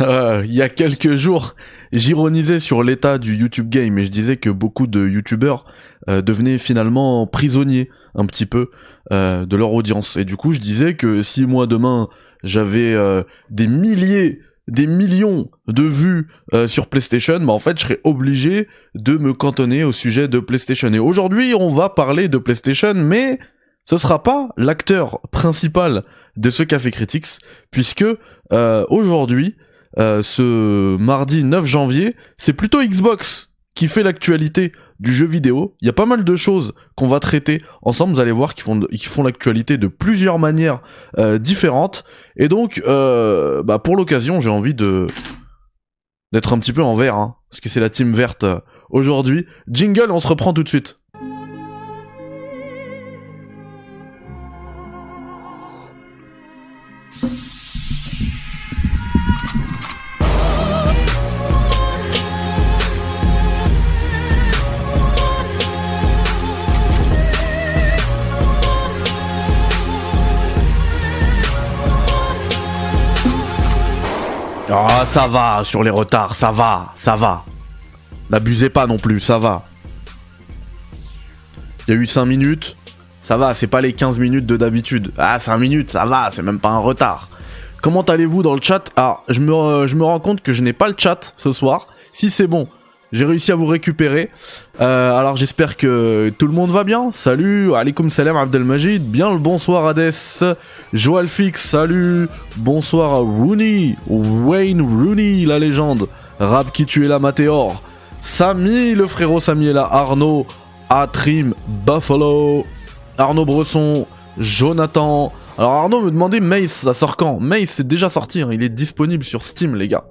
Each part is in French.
Euh, il y a quelques jours, j'ironisais sur l'état du YouTube game et je disais que beaucoup de YouTubeurs euh, devenaient finalement prisonniers un petit peu euh, de leur audience. Et du coup, je disais que si moi demain j'avais des milliers, des millions de vues sur PlayStation, bah en fait, je serais obligé de me cantonner au sujet de PlayStation. Et aujourd'hui, on va parler de PlayStation, mais ce sera pas l'acteur principal de ce Café Critics, puisque aujourd'hui, euh, ce mardi 9 janvier, c'est plutôt Xbox qui fait l'actualité du jeu vidéo. Il y a pas mal de choses qu'on va traiter ensemble. Vous allez voir qu'ils font, ils font l'actualité de plusieurs manières euh, différentes. Et donc, euh, bah pour l'occasion, j'ai envie de d'être un petit peu en vert, hein, parce que c'est la team verte aujourd'hui. Jingle, on se reprend tout de suite. Ah, ça va sur les retards, ça va, ça va. N'abusez pas non plus, ça va. Il y a eu 5 minutes, ça va, c'est pas les 15 minutes de d'habitude. Ah, 5 minutes, ça va, c'est même pas un retard. Comment allez-vous dans le chat? Ah, je me, je me rends compte que je n'ai pas le chat ce soir. Si c'est bon, j'ai réussi à vous récupérer. Euh, alors j'espère que tout le monde va bien. Salut, alaikum salam Abdelmajid. Bien le bonsoir Hades. Joel Fix, salut. Bonsoir Rooney. Wayne Rooney, la légende. Rap qui tue la Matéor. Samy, le frérot Samy est là. Arnaud, Atrim, Buffalo. Arnaud Bresson, Jonathan. Alors Arnaud me demandait Mace, ça sort quand? Mace c'est déjà sorti, hein. il est disponible sur Steam les gars.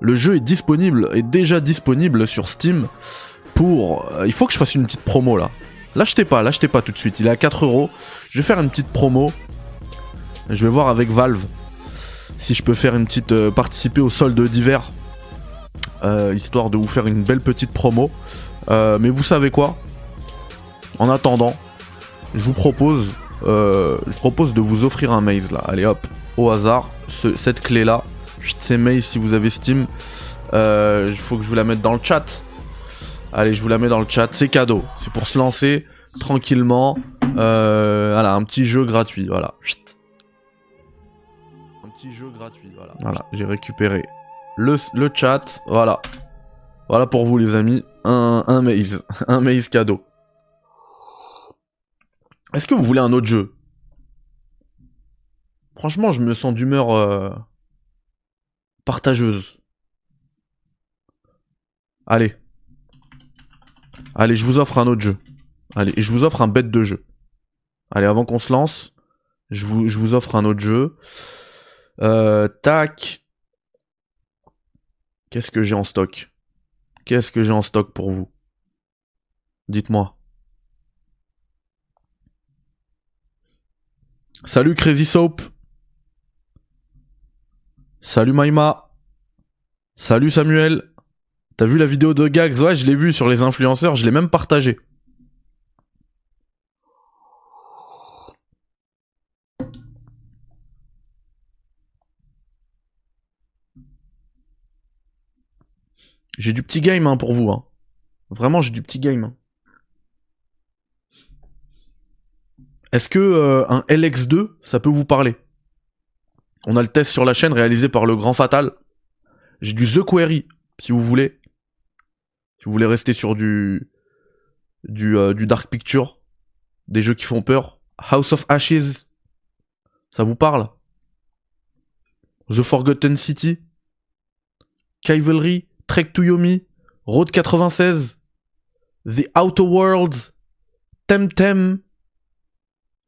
Le jeu est disponible, est déjà disponible sur Steam pour... Euh, il faut que je fasse une petite promo là. L'achetez pas, l'achetez pas tout de suite, il est à 4 euros. Je vais faire une petite promo. Je vais voir avec Valve si je peux faire une petite... Euh, participer au solde d'hiver. Euh, histoire de vous faire une belle petite promo. mais vous savez quoi? En attendant, je vous propose... je propose de vous offrir un maze là. Allez hop, au hasard, cette clé là c'est mail si vous avez Steam. Euh, il faut que je vous la mette dans le chat. Allez, je vous la mets dans le chat. C'est cadeau. C'est pour se lancer tranquillement. Euh, voilà, un petit jeu gratuit. Voilà. Un petit jeu gratuit. Voilà. Voilà, j'ai récupéré le, le chat. Voilà. Voilà pour vous, les amis. Un, un maze. Un maze cadeau. Est-ce que vous voulez un autre jeu? Franchement, je me sens d'humeur. Euh, partageuse. Allez. Allez, je vous offre un autre jeu. Allez, je vous offre un bête de jeu. Allez, avant qu'on se lance, je vous, je vous offre un autre jeu. Euh, tac. Qu'est-ce que j'ai en stock? Qu'est-ce que j'ai en stock pour vous? Dites-moi. Salut Crazy Soap Salut Maïma. Salut Samuel. T'as vu la vidéo de Gags? Ouais, je l'ai vu sur les influenceurs, je l'ai même partagé. J'ai du petit game hein, pour vous. Hein. Vraiment, j'ai du petit game. Hein. Est-ce que euh, un LX2, ça peut vous parler? On a le test sur la chaîne réalisé par le grand Fatal. J'ai du The Query, si vous voulez. Si vous voulez rester sur du du, euh, du Dark Picture, des jeux qui font peur. House of Ashes, ça vous parle? The Forgotten City, Cavalry, Trek to Yomi, Road 96, The Outer Worlds, Temtem,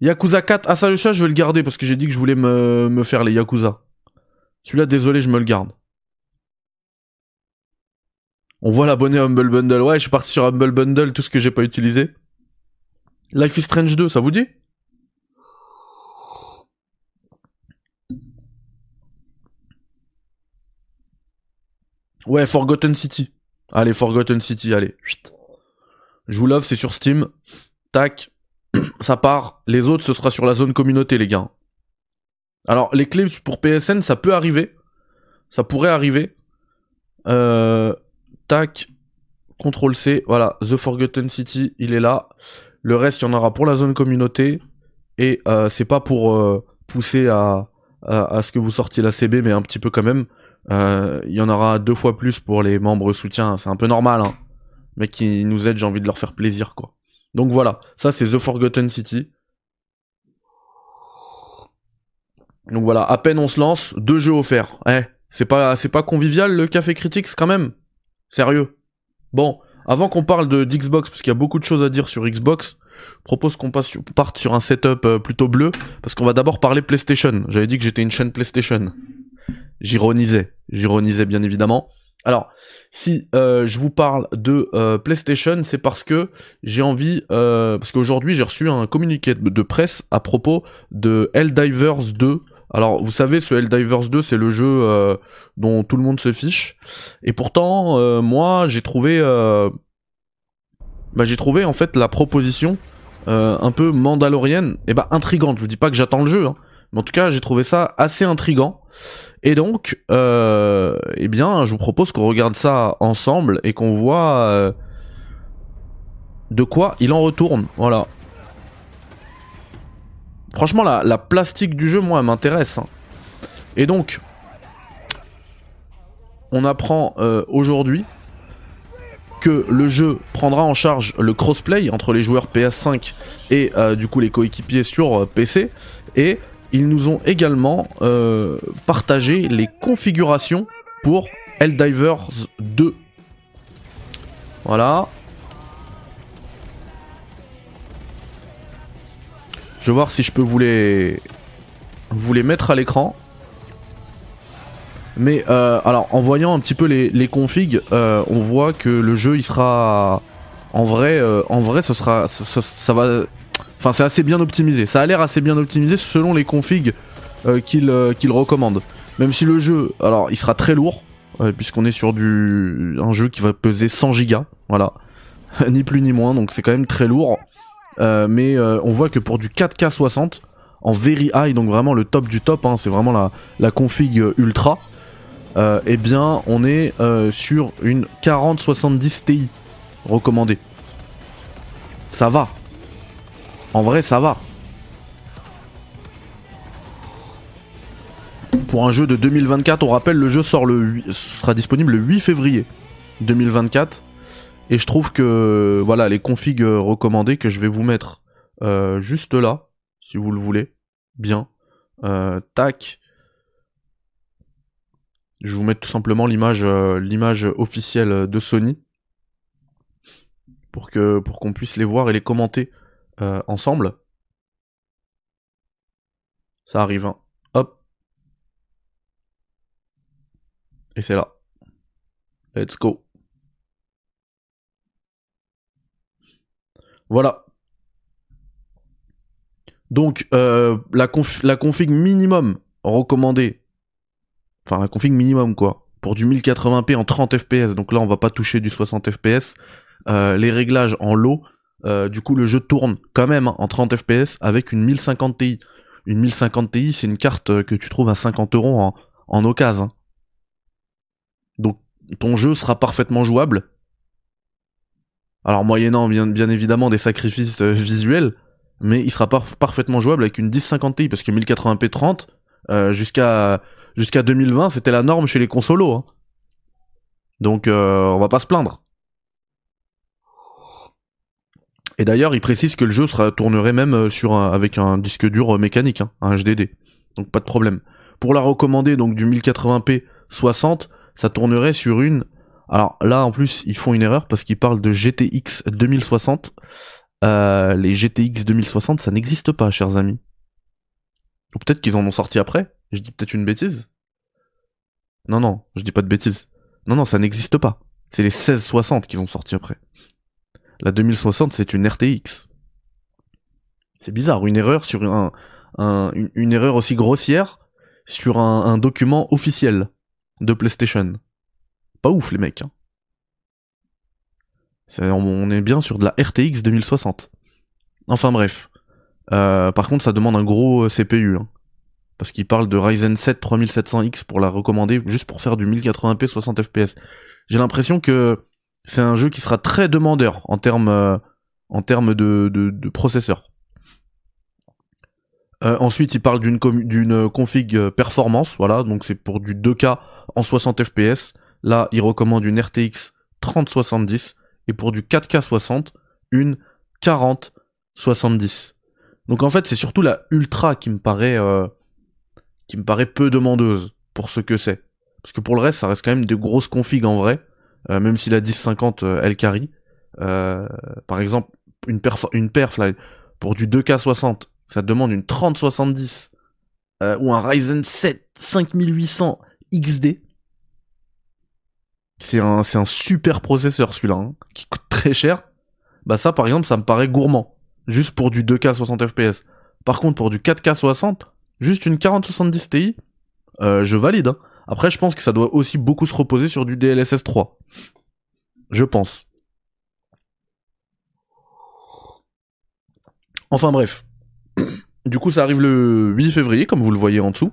Yakuza 4, ah ça, ça je vais le garder parce que j'ai dit que je voulais me, faire les Yakuza. Celui-là, désolé, je me le garde. On voit l'abonné Humble Bundle. Ouais, je suis parti sur Humble Bundle, tout ce que j'ai pas utilisé. Life is Strange 2, ça vous dit? Ouais, Forgotten City. Allez, Forgotten City, allez. Je vous l'offre, c'est sur Steam. Tac ça part. Les autres, ce sera sur la zone communauté, les gars. Alors, les clés pour PSN, ça peut arriver. Ça pourrait arriver. Euh, tac. CTRL C. Voilà. The Forgotten City, il est là. Le reste, il y en aura pour la zone communauté. Et euh, c'est pas pour euh, pousser à, ce que vous sortiez la CB, mais un petit peu quand même. Il y en aura deux fois plus pour les membres soutiens. C'est un peu normal, hein. Mais qui nous aident, j'ai envie de leur faire plaisir, quoi. Donc voilà, ça c'est The Forgotten City. Donc voilà, à peine on se lance, deux jeux offerts. Eh, c'est pas, convivial le Café Critics quand même Sérieux Bon, avant qu'on parle de d'Xbox, parce qu'il y a beaucoup de choses à dire sur Xbox, je propose qu'on parte sur un setup euh, plutôt bleu, parce qu'on va d'abord parler PlayStation. J'avais dit que j'étais une chaîne PlayStation. J'ironisais, j'ironisais bien évidemment. Alors, si euh, je vous parle de euh, PlayStation, c'est parce que j'ai envie, parce qu'aujourd'hui j'ai reçu un communiqué de presse à propos de Helldivers 2. Alors, vous savez, ce Helldivers 2, c'est le jeu dont tout le monde se fiche. Et pourtant, moi, j'ai trouvé bah, j'ai trouvé en fait la proposition euh, un peu mandalorienne, et bah intrigante. Je vous dis pas que j'attends le jeu, hein, en tout cas j'ai trouvé ça assez intrigant. Et donc, euh, eh bien, je vous propose qu'on regarde ça ensemble et qu'on voit euh, de quoi il en retourne. Voilà. Franchement, la, la plastique du jeu, moi, m'intéresse. Hein. Et donc, on apprend euh, aujourd'hui que le jeu prendra en charge le crossplay entre les joueurs PS5 et du coup les coéquipiers sur PC et ils nous ont également euh, partagé les configurations pour Helldivers 2. Voilà. Je vais voir si je peux vous les, vous les mettre à l'écran. Mais euh, alors, en voyant un petit peu les, les configs, euh, on voit que le jeu, il sera en vrai, euh, en vrai, ce sera, ça, ça, va, enfin, c'est assez bien optimisé. Ça a l'air assez bien optimisé selon les configs euh, qu'il euh, qu'il recommande. Même si le jeu, alors, il sera très lourd, puisqu'on est sur du un jeu qui va peser 100 gigas, voilà, ni plus ni moins, donc c'est quand même très lourd. mais on voit que pour du 4K 60 en very high, donc vraiment le top du top, hein, c'est vraiment la, la config ultra euh, eh bien on est euh, sur une 4070 Ti recommandée. Ça va. En vrai, ça va. Pour un jeu de 2024, on rappelle, le jeu sort le sera disponible le 8 février 2024. Et je trouve que voilà les configs recommandés que je vais vous mettre euh, juste là, si vous le voulez, bien. tac. Je vous mettre tout simplement l'image euh, officielle de Sony pour qu'on puisse les voir et les commenter euh, ensemble. Ça arrive. Hein. Hop. Et c'est là. Let's go. Voilà. Donc euh, la, la config minimum recommandée enfin la config minimum quoi, pour du 1080p en 30 fps. Donc là on va pas toucher du 60 fps. Euh, les réglages en low, euh, du coup le jeu tourne quand même hein, en 30 fps avec une 1050 Ti. Une 1050 Ti c'est une carte que tu trouves à 50 euros en, en occasion. Donc ton jeu sera parfaitement jouable. Alors moyennant bien, évidemment des sacrifices euh, visuels, mais il sera parfaitement jouable avec une 1050 Ti parce que 1080p 30 jusqu'à jusqu'à 2020, c'était la norme chez les consolos. Hein. Donc euh, on va pas se plaindre. Et d'ailleurs, il précise que le jeu tournerait même euh, sur avec un disque dur euh, mécanique, hein, un HDD. Donc pas de problème. Pour la recommander donc du 1080p 60, ça tournerait sur une alors là en plus ils font une erreur parce qu'ils parlent de GTX 2060. les GTX 2060 ça n'existe pas chers amis. Ou peut-être qu'ils en ont sorti après. Je dis peut-être une bêtise Non, non, je dis pas de bêtises. Non, non, ça n'existe pas. C'est les 1660 qui ont sorti après. La 2060, c'est une RTX. C'est bizarre, une erreur sur un, une, erreur aussi grossière sur un, document officiel de PlayStation. Pas ouf les mecs. Hein. on est bien sur de la RTX 2060. Enfin bref. Euh, par contre, ça demande un gros CPU. Hein. parce qu'il parle de Ryzen 7 3700X pour la recommander, juste pour faire du 1080p 60 fps. J'ai l'impression que c'est un jeu qui sera très demandeur en termes euh, de, de, processeur. Euh, ensuite, il parle d'une config performance, voilà, donc c'est pour du 2K en 60 fps. Là, il recommande une RTX 3070 et pour du 4K 60, une 4070. Donc en fait, c'est surtout la ultra qui me paraît euh, qui me paraît peu demandeuse pour ce que c'est. Parce que pour le reste, ça reste quand même des grosses configs en vrai, euh, même si la 1050 euh, elle carry. Euh, par exemple, une perf, une pour du 2K60, ça demande une 3070 ou un Ryzen 7 5800 XD. C'est un, super processeur celui-là, hein, qui coûte très cher. Bah ça par exemple, ça me paraît gourmand. Juste pour du 2K 60 FPS. Par contre, pour du 4K 60, Juste une 4070 Ti, je valide. Hein. Après, je pense que ça doit aussi beaucoup se reposer sur du DLSS 3. Je pense. Enfin bref. Du coup, ça arrive le 8 février, comme vous le voyez en dessous.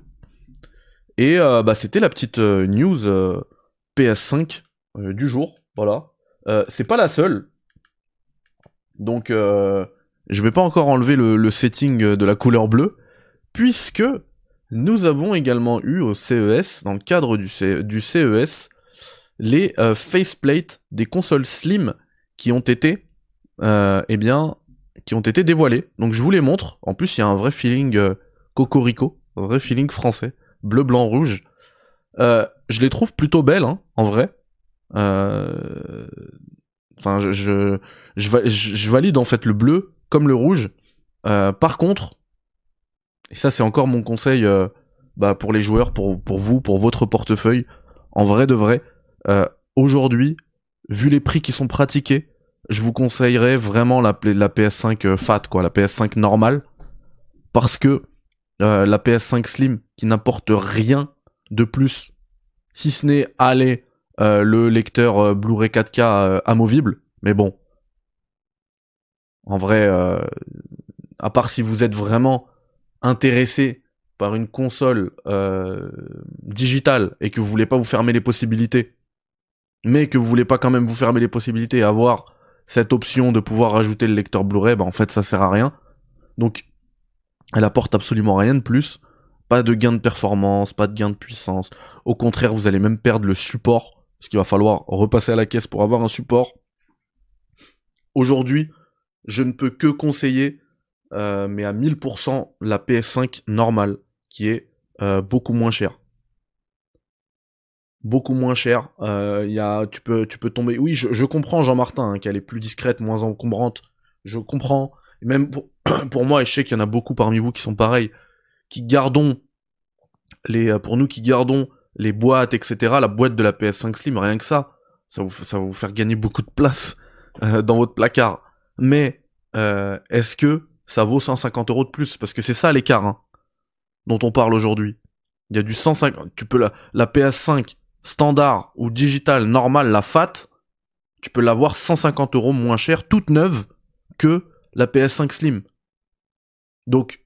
Et euh, bah, c'était la petite euh, news PS5 du jour. Voilà. c'est pas la seule. Donc, je vais pas encore enlever le setting de la couleur bleue puisque nous avons également eu au CES, dans le cadre du, CES, les euh, faceplates des consoles Slim qui ont été, euh, eh bien, qui ont été dévoilées. Donc je vous les montre. En plus, il y a un vrai feeling euh, cocorico, un vrai feeling français, bleu, blanc, rouge. je les trouve plutôt belles, hein, en vrai. Enfin, je, je, valide en fait le bleu comme le rouge. par contre, et ça, c'est encore mon conseil euh, bah, pour les joueurs, pour, vous, pour votre portefeuille. En vrai de vrai, euh, aujourd'hui, vu les prix qui sont pratiqués, je vous conseillerais vraiment la, la PS5 euh, FAT, quoi, la PS5 normale, parce que la PS5 Slim, qui n'apporte rien de plus, si ce n'est aller le lecteur Blu-ray 4K amovible, mais bon, en vrai, à part si vous êtes vraiment intéressé par une console euh, digitale et que vous voulez pas vous fermer les possibilités, mais que vous voulez pas quand même vous fermer les possibilités et avoir cette option de pouvoir rajouter le lecteur Blu-ray, bah en fait ça sert à rien. Donc elle apporte absolument rien de plus. Pas de gain de performance, pas de gain de puissance. Au contraire, vous allez même perdre le support, parce qu'il va falloir repasser à la caisse pour avoir un support. Aujourd'hui, je ne peux que conseiller euh, mais à 1000% la PS5 normale, qui est euh, beaucoup moins chère. Beaucoup moins cher. Euh, y a, tu peux, tu peux tomber. Oui, je, comprends Jean-Martin hein, qu'elle est plus discrète, moins encombrante. Je comprends. Même pour, moi, et je sais qu'il y en a beaucoup parmi vous qui sont pareils, qui gardons les, pour nous qui gardons les boîtes, etc. La boîte de la PS5 Slim, rien que ça, ça vous, ça va vous faire gagner beaucoup de place dans votre placard. Mais est-ce que ça vaut 150 euros de plus, parce que c'est ça l'écart hein, dont on parle aujourd'hui. Il y a du 150, tu peux la, la PS5 standard ou digital normal, la FAT, tu peux l'avoir 150 euros moins cher, toute neuve, que la PS5 Slim. Donc,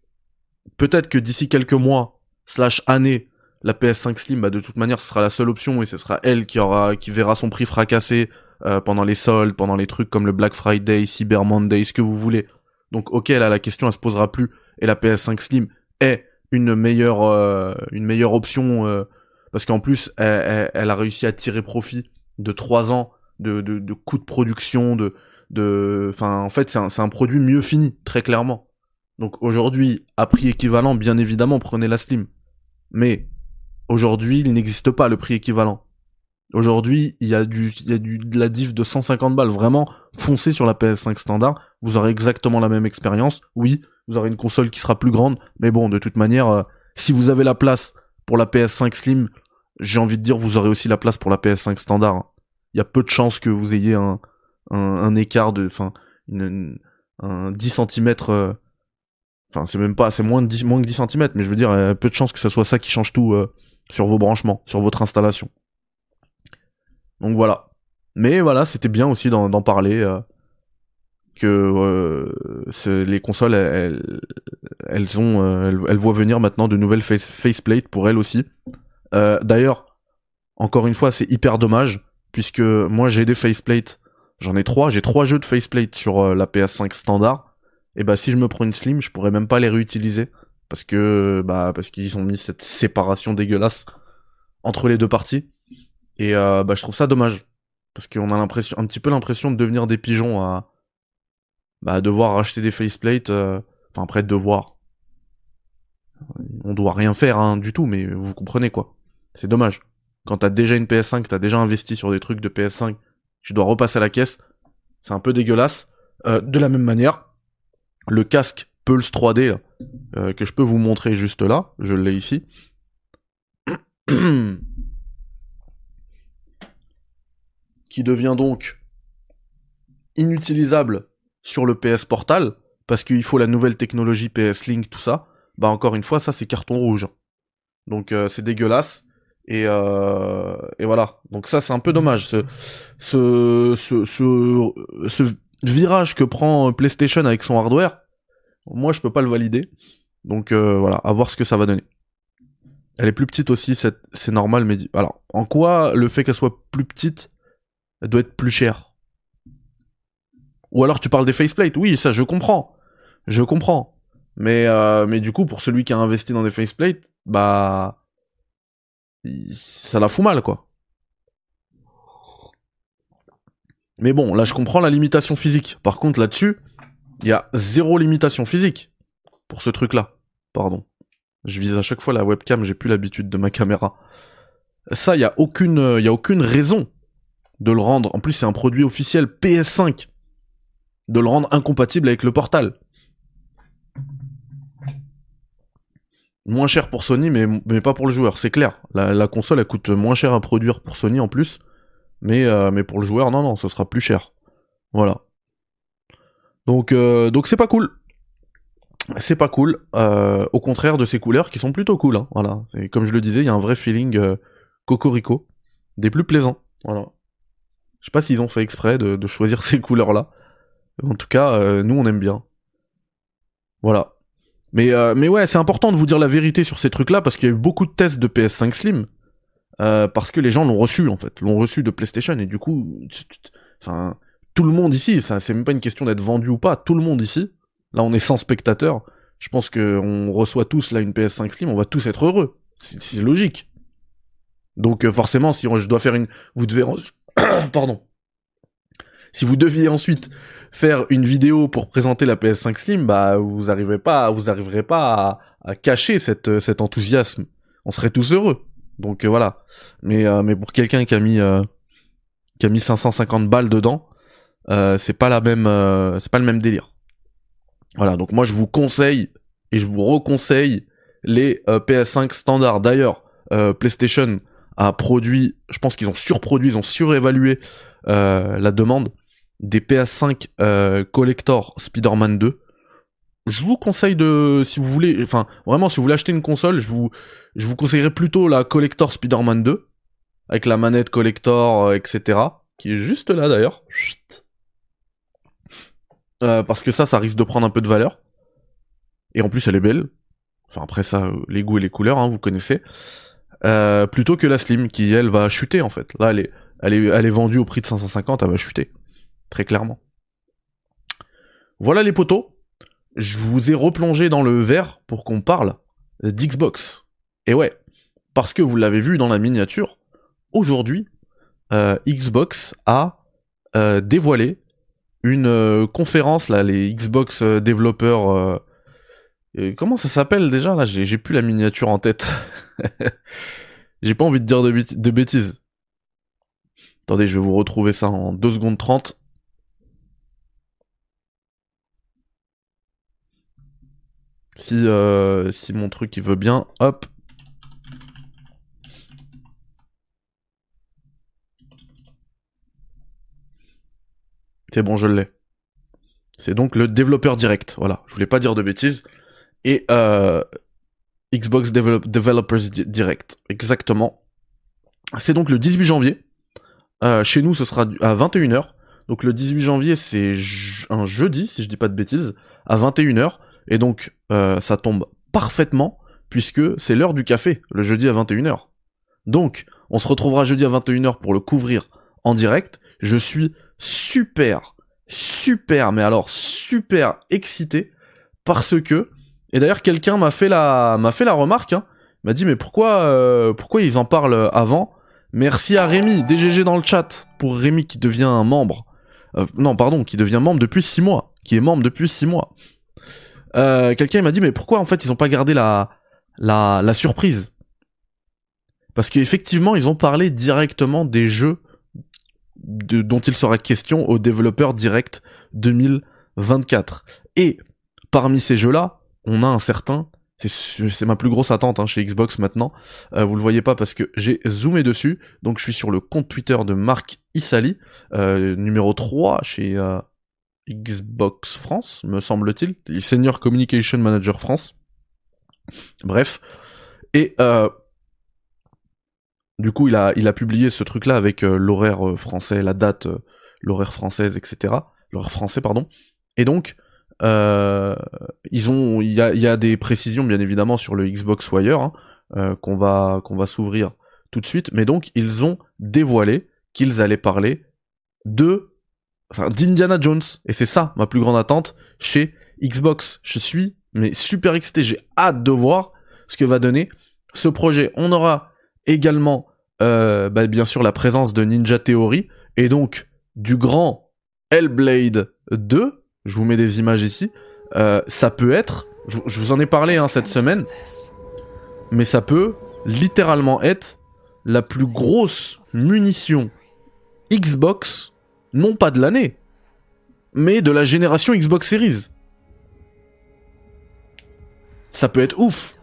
peut-être que d'ici quelques mois, slash années, la PS5 Slim, bah de toute manière, ce sera la seule option et ce sera elle qui aura, qui verra son prix fracassé euh, pendant les soldes, pendant les trucs comme le Black Friday, Cyber Monday, ce que vous voulez. Donc ok, là la question elle se posera plus et la PS5 Slim est une meilleure euh, une meilleure option euh, parce qu'en plus elle, a réussi à tirer profit de 3 ans de, de, de coûts de production de de enfin en fait c'est un, un produit mieux fini très clairement. Donc aujourd'hui à prix équivalent bien évidemment prenez la Slim. Mais aujourd'hui il n'existe pas le prix équivalent. Aujourd'hui, il y a du, il y a du, de la diff de 150 balles. Vraiment, foncez sur la PS5 standard. Vous aurez exactement la même expérience. Oui, vous aurez une console qui sera plus grande. Mais bon, de toute manière, euh, si vous avez la place pour la PS5 Slim, j'ai envie de dire, vous aurez aussi la place pour la PS5 standard. Il y a peu de chances que vous ayez un, un, écart de, enfin, un 10 cm, euh, enfin, c'est même pas, c'est moins de 10, moins que 10 cm, mais je veux dire, a peu de chances que ce soit ça qui change tout, euh, sur vos branchements, sur votre installation. Donc voilà. Mais voilà, c'était bien aussi d'en parler. Euh. que euh, les consoles, elles, ont, euh, elles, voient venir maintenant de nouvelles face, faceplates pour elles aussi. D'ailleurs, encore une fois, c'est hyper dommage puisque moi j'ai des faceplates, j'en ai trois, j'ai trois jeux de faceplate sur la PS5 standard. Et bah si je me prends une slim, je pourrais même pas les réutiliser parce que bah parce qu'ils ont mis cette séparation dégueulasse entre les deux parties. Et euh, bah je trouve ça dommage parce qu'on a un petit peu l'impression de devenir des pigeons à bah, devoir acheter des faceplates. Euh... Enfin après devoir, on doit rien faire hein, du tout, mais vous comprenez quoi. C'est dommage. Quand t'as déjà une PS5, t'as déjà investi sur des trucs de PS5, tu dois repasser à la caisse. C'est un peu dégueulasse. Euh, de la même manière, le casque Pulse 3D euh, que je peux vous montrer juste là, je l'ai ici. qui devient donc inutilisable sur le PS Portal parce qu'il faut la nouvelle technologie PS Link, tout ça. Bah encore une fois, ça c'est carton rouge. Donc euh, c'est dégueulasse. Et, euh, et voilà. Donc ça c'est un peu dommage. Ce, ce, ce, ce, virage que prend PlayStation avec son hardware, moi je peux pas le valider. Donc euh, voilà, à voir ce que ça va donner. Elle est plus petite aussi, c'est normal, mais alors en quoi le fait qu'elle soit plus petite elle doit être plus chère. Ou alors tu parles des faceplates, oui, ça je comprends. Je comprends. Mais, euh, mais du coup, pour celui qui a investi dans des faceplates, bah. Ça la fout mal, quoi. Mais bon, là je comprends la limitation physique. Par contre, là-dessus, il y a zéro limitation physique pour ce truc-là. Pardon. Je vise à chaque fois la webcam, j'ai plus l'habitude de ma caméra. Ça, il y a aucune, a aucune raison de le rendre, en plus c'est un produit officiel PS5, de le rendre incompatible avec le portal. Moins cher pour Sony, mais, pas pour le joueur, c'est clair. La, console, elle coûte moins cher à produire pour Sony en plus, mais, euh, pour le joueur, non, non, ce sera plus cher. Voilà. Donc, euh, c'est pas cool. C'est pas cool. Euh, au contraire de ces couleurs qui sont plutôt cool. Hein, voilà. Comme je le disais, il y a un vrai feeling cocorico, des plus plaisants. Voilà. Je sais pas s'ils ont fait exprès de, choisir ces couleurs-là. En tout cas, euh, nous on aime bien. Voilà. Mais, euh, mais ouais, c'est important de vous dire la vérité sur ces trucs-là parce qu'il y a eu beaucoup de tests de PS5 Slim. Euh, parce que les gens l'ont reçu en fait, l'ont reçu de PlayStation et du coup, enfin, tout le monde ici, c'est même pas une question d'être vendu ou pas, tout le monde ici. Là, on est 100 spectateurs. Je pense que on reçoit tous là une PS5 Slim, on va tous être heureux. C'est logique. Donc forcément, si je dois faire une, vous devez Pardon. Si vous deviez ensuite faire une vidéo pour présenter la PS5 Slim, bah vous arriverez pas, vous arriverez pas à, cacher cet enthousiasme. On serait tous heureux. Donc euh, voilà. Mais euh, mais pour quelqu'un qui a mis euh, qui a mis 550 balles dedans, c'est pas la même c'est pas le même délire. Voilà. Donc moi je vous conseille et je vous reconseille les PS5 standards. D'ailleurs, PlayStation a produit, je pense qu'ils ont surproduit, ils ont surévalué euh, la demande des PS5 euh, Collector Spider-Man 2. Je vous conseille de, si vous voulez, enfin vraiment, si vous voulez acheter une console, je vous, je vous conseillerais plutôt la Collector Spider-Man 2 avec la manette Collector, euh, etc. Qui est juste là d'ailleurs. Parce que ça, ça risque de prendre un peu de valeur. Et en plus, elle est belle. Enfin après ça, les goûts et les couleurs, hein, vous connaissez. Euh, plutôt que la Slim qui elle va chuter en fait. Là elle est, elle est, elle est vendue au prix de 550, elle va chuter très clairement. Voilà les potos. Je vous ai replongé dans le verre pour qu'on parle d'Xbox. Et ouais, parce que vous l'avez vu dans la miniature, aujourd'hui, euh, Xbox a euh, dévoilé une conférence là, les Xbox développeurs comment ça s'appelle déjà là? J'ai plus la miniature en tête. J'ai pas envie de dire de, bêtises. Attendez, je vais vous retrouver ça en 2 secondes 30. Si, euh, si mon truc il veut bien, hop. C'est bon, je l'ai. C'est donc le développeur direct. Voilà, je voulais pas dire de bêtises et euh, Xbox Developers Direct, exactement. C'est donc le 18 janvier. Euh, chez nous, ce sera à 21h. Donc le 18 janvier, c'est un jeudi, si je dis pas de bêtises, à 21h. Et donc, euh, ça tombe parfaitement, puisque c'est l'heure du café, le jeudi à 21h. Donc, on se retrouvera jeudi à 21h pour le couvrir en direct. Je suis super, super, mais alors super excité parce que, et d'ailleurs quelqu'un m'a fait la, m'a fait la remarque, hein, m'a dit mais pourquoi, euh, pourquoi ils en parlent avant? Merci à Rémi, DGG dans le chat, pour Rémi qui devient membre. Euh, non, pardon, qui devient membre depuis 6 mois, qui est membre depuis 6 mois. Euh, quelqu'un m'a dit mais pourquoi en fait ils ont pas gardé la, la, la surprise? Parce qu'effectivement ils ont parlé directement des jeux dont il sera question au développeur direct 2024. Et parmi ces jeux-là, on a un certain, c'est ma plus grosse attente hein, chez Xbox maintenant. Euh, vous le voyez pas parce que j'ai zoomé dessus. Donc je suis sur le compte Twitter de Marc Issali, euh, numéro 3 chez euh, Xbox France, me semble-t-il, Senior Communication Manager France. Bref. Et du coup, il a, il a publié ce truc-là avec l'horaire français, la date, l'horaire française, etc. L'horaire français, pardon. Et donc, ils ont, il y a, y a, des précisions bien évidemment sur le Xbox Wire hein, qu'on va, qu'on va s'ouvrir tout de suite. Mais donc, ils ont dévoilé qu'ils allaient parler de, enfin, d'Indiana Jones. Et c'est ça ma plus grande attente chez Xbox. Je suis mais super excité. J'ai hâte de voir ce que va donner ce projet. On aura également euh, bah, bien sûr la présence de Ninja Theory et donc du grand Hellblade 2. Je vous mets des images ici. Euh, ça peut être, je, vous en ai parlé hein, cette semaine, mais ça peut littéralement être la plus grosse munition Xbox, non pas de l'année, mais de la génération Xbox Series. Ça peut être ouf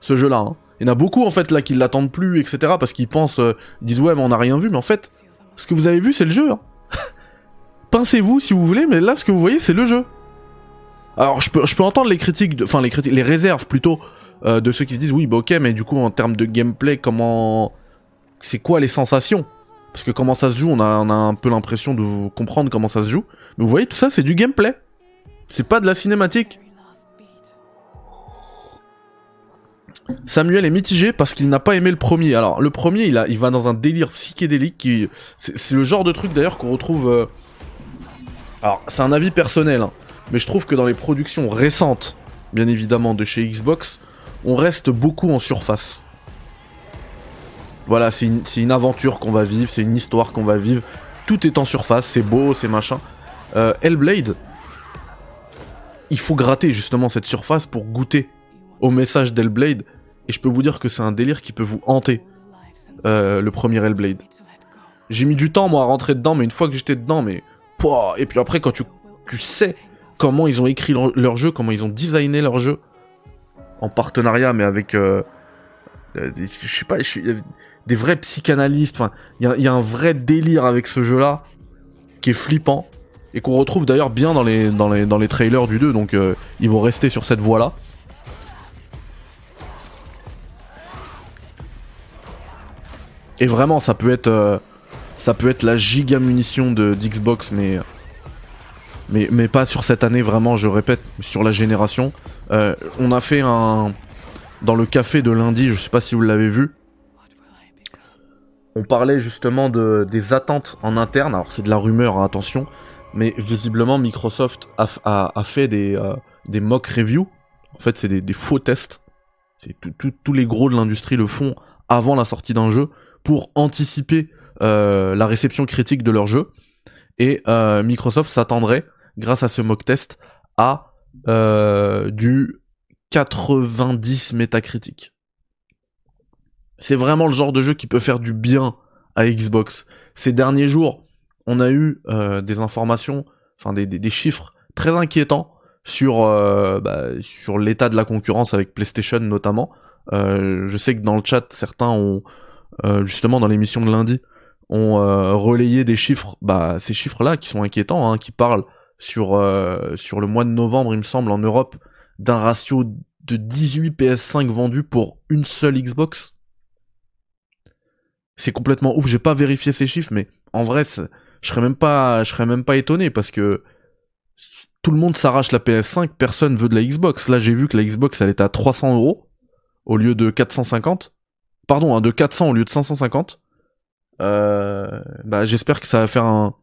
ce jeu-là. Hein. Il y en a beaucoup en fait là qui l'attendent plus, etc. Parce qu'ils pensent, euh, ils disent ouais mais on n'a rien vu, mais en fait, ce que vous avez vu c'est le jeu. Hein. Pincez-vous si vous voulez, mais là ce que vous voyez c'est le jeu. Alors je peux, entendre les critiques, enfin les critiques, les réserves plutôt euh, de ceux qui se disent oui bah ok mais du coup en termes de gameplay comment, c'est quoi les sensations? Parce que comment ça se joue, on a, un peu l'impression de comprendre comment ça se joue. Mais vous voyez tout ça c'est du gameplay. C'est pas de la cinématique. Samuel est mitigé parce qu'il n'a pas aimé le premier. Alors le premier, il va dans un délire psychédélique qui, c'est le genre de truc d'ailleurs qu'on retrouve. Euh, alors c'est un avis personnel, hein, mais je trouve que dans les productions récentes, bien évidemment de chez Xbox, on reste beaucoup en surface. Voilà, c'est une, aventure qu'on va vivre, c'est une histoire qu'on va vivre. Tout est en surface, c'est beau, c'est machin. Euh, Hellblade, il faut gratter justement cette surface pour goûter au message d'Hellblade. Et je peux vous dire que c'est un délire qui peut vous hanter. Euh, le premier Hellblade. J'ai mis du temps moi à rentrer dedans, mais une fois que j'étais dedans, mais et puis après quand tu, tu sais comment ils ont écrit leur, jeu, comment ils ont designé leur jeu en partenariat, mais avec euh, euh je sais pas, des vrais psychanalystes. Enfin, il y, a, un vrai délire avec ce jeu-là qui est flippant et qu'on retrouve d'ailleurs bien dans les, dans les dans les trailers du 2. Donc euh, ils vont rester sur cette voie-là. Et vraiment, ça peut être, ça peut être la giga munition de d'Xbox, mais, mais, mais pas sur cette année. Vraiment, je répète, sur la génération. Euh, on a fait un dans le café de lundi. Je sais pas si vous l'avez vu. On parlait justement de des attentes en interne. Alors c'est de la rumeur, hein, attention. Mais visiblement, Microsoft a, fait des, euh, des mock reviews. En fait, c'est des, faux tests. C'est tous les gros de l'industrie le font avant la sortie d'un jeu pour anticiper la réception critique de leur jeu. Et euh, Microsoft s'attendrait, grâce à ce mock test, à euh, du 90 métacritique. C'est vraiment le genre de jeu qui peut faire du bien à Xbox. Ces derniers jours, on a eu des informations, enfin des, chiffres très inquiétants sur bah, sur l'état de la concurrence avec PlayStation notamment. je sais que dans le chat certains ont euh, justement dans l'émission de lundi, ont euh, relayé des chiffres, bah ces chiffres-là qui sont inquiétants, hein, qui parlent sur euh, sur le mois de novembre, il me semble, en Europe, d'un ratio de 18 PS5 vendus pour une seule Xbox. C'est complètement ouf. J'ai pas vérifié ces chiffres, mais en vrai, je serais même pas, je serais même pas étonné parce que tout le monde s'arrache la PS5, personne veut de la Xbox. Là, j'ai vu que la Xbox, elle était à 300 euros au lieu de 450. Pardon, hein, de 400 au lieu de 550. Euh, bah, j'espère que ça va faire un,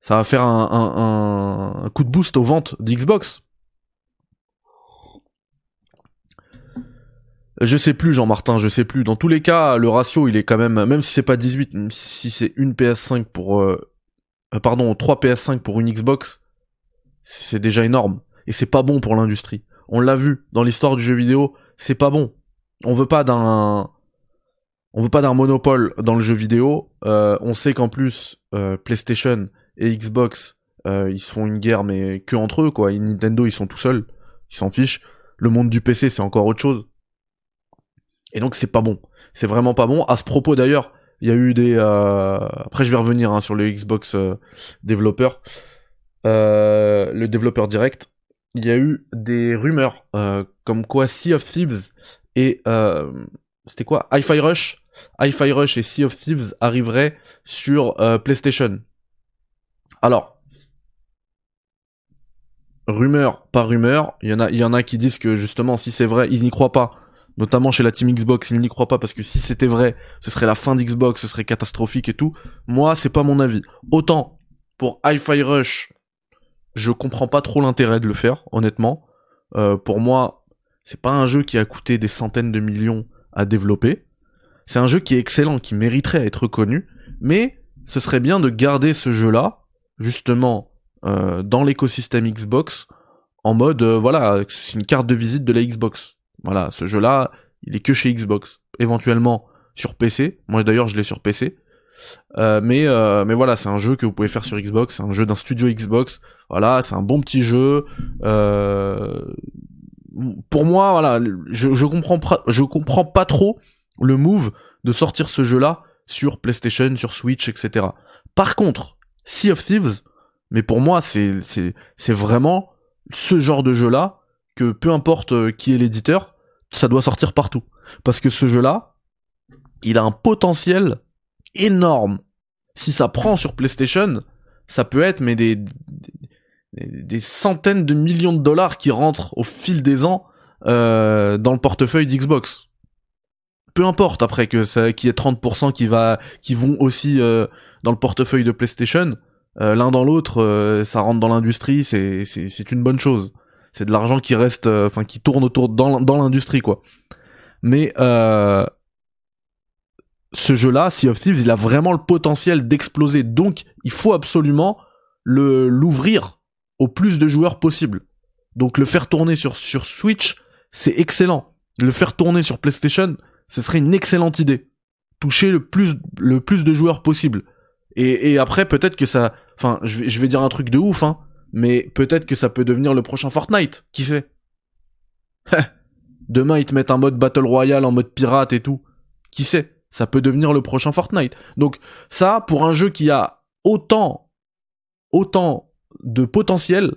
ça va faire un, un coup de boost aux ventes d'Xbox. Je sais plus, Jean-Martin, je sais plus. Dans tous les cas, le ratio, il est quand même, même si c'est pas 18, même si c'est une PS5 pour, euh, euh, pardon, 3 PS5 pour une Xbox, c'est déjà énorme. Et c'est pas bon pour l'industrie. On l'a vu dans l'histoire du jeu vidéo, c'est pas bon. On veut pas d'un, on veut pas d'un monopole dans le jeu vidéo. Euh, on sait qu'en plus, PlayStation et Xbox, ils se font une guerre, mais que entre eux, quoi. Et Nintendo, ils sont tout seuls. Ils s'en fichent. Le monde du PC, c'est encore autre chose. Et donc c'est pas bon. C'est vraiment pas bon. À ce propos d'ailleurs, il y a eu des... Euh... Après je vais revenir hein, sur le Xbox euh, développeur. Euh, le développeur direct. Il y a eu des rumeurs euh, comme quoi Sea of Thieves et... C'était quoi? Hi-Fi Rush Hi-Fi Rush et Sea of Thieves arriveraient sur PlayStation. Alors, rumeur, pas rumeur, il y en a, en a qui disent que justement, si c'est vrai, ils n'y croient pas notamment chez la team Xbox, ils n'y croient pas parce que si c'était vrai, ce serait la fin d'Xbox, ce serait catastrophique et tout. Moi, c'est pas mon avis. Autant pour Hi-Fi Rush, je comprends pas trop l'intérêt de le faire, honnêtement. Euh, pour moi, c'est pas un jeu qui a coûté des centaines de millions à développer. C'est un jeu qui est excellent, qui mériterait à être connu, mais ce serait bien de garder ce jeu-là, justement, euh, dans l'écosystème Xbox, en mode, euh, voilà, c'est une carte de visite de la Xbox. Voilà, ce jeu-là, il est que chez Xbox, éventuellement sur PC. Moi d'ailleurs, je l'ai sur PC. Euh, mais voilà, c'est un jeu que vous pouvez faire sur Xbox, c'est un jeu d'un studio Xbox. Voilà, c'est un bon petit jeu. Pour moi, voilà, je, je comprends pas trop le move de sortir ce jeu-là sur PlayStation, sur Switch, etc. Par contre, Sea of Thieves, mais pour moi, c'est vraiment ce genre de jeu-là que peu importe qui est l'éditeur, ça doit sortir partout. Parce que ce jeu-là, il a un potentiel énorme. Si ça prend sur PlayStation, ça peut être mais des, des, centaines de millions de dollars qui rentrent au fil des ans euh, dans le portefeuille d'Xbox. Peu importe après que qu'il y ait 30% qui va, qui vont aussi euh, dans le portefeuille de PlayStation. Euh, l'un dans l'autre, ça rentre dans l'industrie, c'est, c'est, c'est une bonne chose c'est de l'argent qui reste, euh, enfin qui tourne autour dans, dans l'industrie quoi. Mais euh, ce jeu-là, Sea of Thieves, il a vraiment le potentiel d'exploser. Donc, il faut absolument le l'ouvrir au plus de joueurs possible. Donc, le faire tourner sur sur Switch, c'est excellent. Le faire tourner sur PlayStation, ce serait une excellente idée. Toucher le plus le plus de joueurs possible. Et, après, peut-être que ça, enfin, je vais je vais dire un truc de ouf, hein mais peut-être que ça peut devenir le prochain Fortnite, qui sait? Demain ils te mettent un mode Battle Royale en mode pirate et tout. Qui sait? Ça peut devenir le prochain Fortnite. Donc ça, pour un jeu qui a autant, autant de potentiel,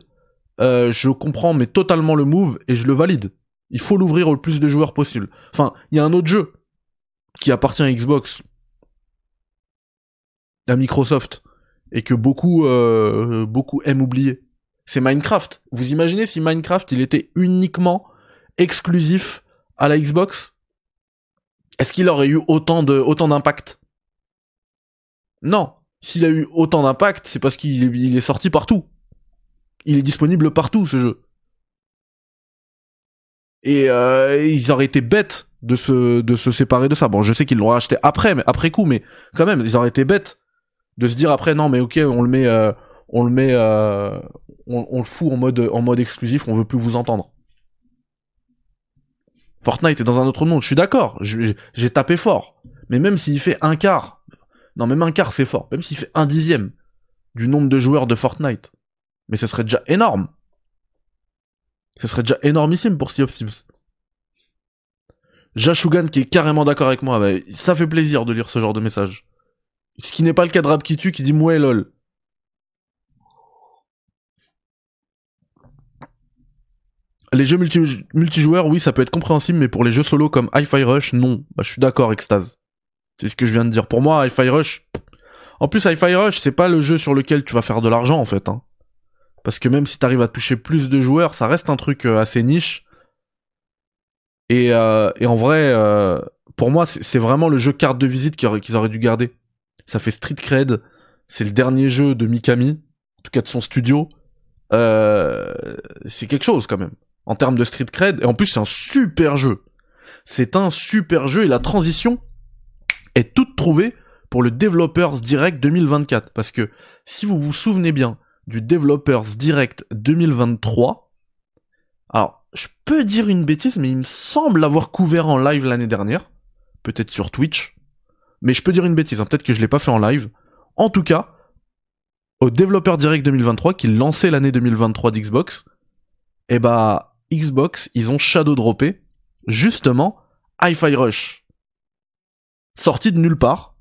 euh, je comprends mais totalement le move et je le valide. Il faut l'ouvrir au plus de joueurs possible. Enfin, il y a un autre jeu qui appartient à Xbox, à Microsoft, et que beaucoup, euh, beaucoup aiment oublier c'est Minecraft. Vous imaginez si Minecraft il était uniquement exclusif à la Xbox? Est-ce qu'il aurait eu autant autant d'impact? Non. S'il a eu autant d'impact, c'est parce qu'il est sorti partout. Il est disponible partout ce jeu. Et euh, ils auraient été bêtes de se séparer de ça. Bon, je sais qu'ils l'ont acheté après, mais après coup, mais quand même, ils auraient été bêtes de se dire après non, mais ok, on le met, euh, on le met, euh, on, le fout en mode, en mode exclusif, on veut plus vous entendre. Fortnite est dans un autre monde, je suis d'accord, j'ai tapé fort. Mais même s'il fait un quart, non même un quart c'est fort, même s'il fait un dixième du nombre de joueurs de Fortnite, mais ce serait déjà énorme. Ce serait déjà énormissime pour Sea of Thieves. Jashugan qui est carrément d'accord avec moi, bah, ça fait plaisir de lire ce genre de message. Ce qui n'est pas le cas de qui qui dit mouais lol. Les jeux multijoueurs, oui, ça peut être compréhensible, mais pour les jeux solo comme Hi-Fi Rush, non. Bah, je suis d'accord, Extase. C'est ce que je viens de dire. Pour moi, Hi-Fi Rush, En plus, Hi-Fi Rush, c'est pas le jeu sur lequel tu vas faire de l'argent en fait. Hein. Parce que même si t'arrives à toucher plus de joueurs, ça reste un truc euh, assez niche. Et, euh, en vrai, euh, pour moi, c'est vraiment le jeu carte de visite qu'ils auraient dû garder. Ça fait Street Cred, c'est le dernier jeu de Mikami, en tout cas de son studio. C'est quelque chose quand même en termes de Street Cred. Et en plus, c'est un super jeu. C'est un super jeu et la transition est toute trouvée pour le Developers Direct 2024. Parce que si vous vous souvenez bien du Developers Direct 2023, alors je peux dire une bêtise, mais il me semble l'avoir couvert en live l'année dernière, peut-être sur Twitch, mais je peux dire une bêtise, hein. peut-être que je l'ai pas fait en live. En tout cas, au Developers Direct 2023 qui lançait l'année 2023 d'Xbox, et eh bah Xbox, ils ont shadow droppé justement Hi-Fi Rush. Sorti de nulle part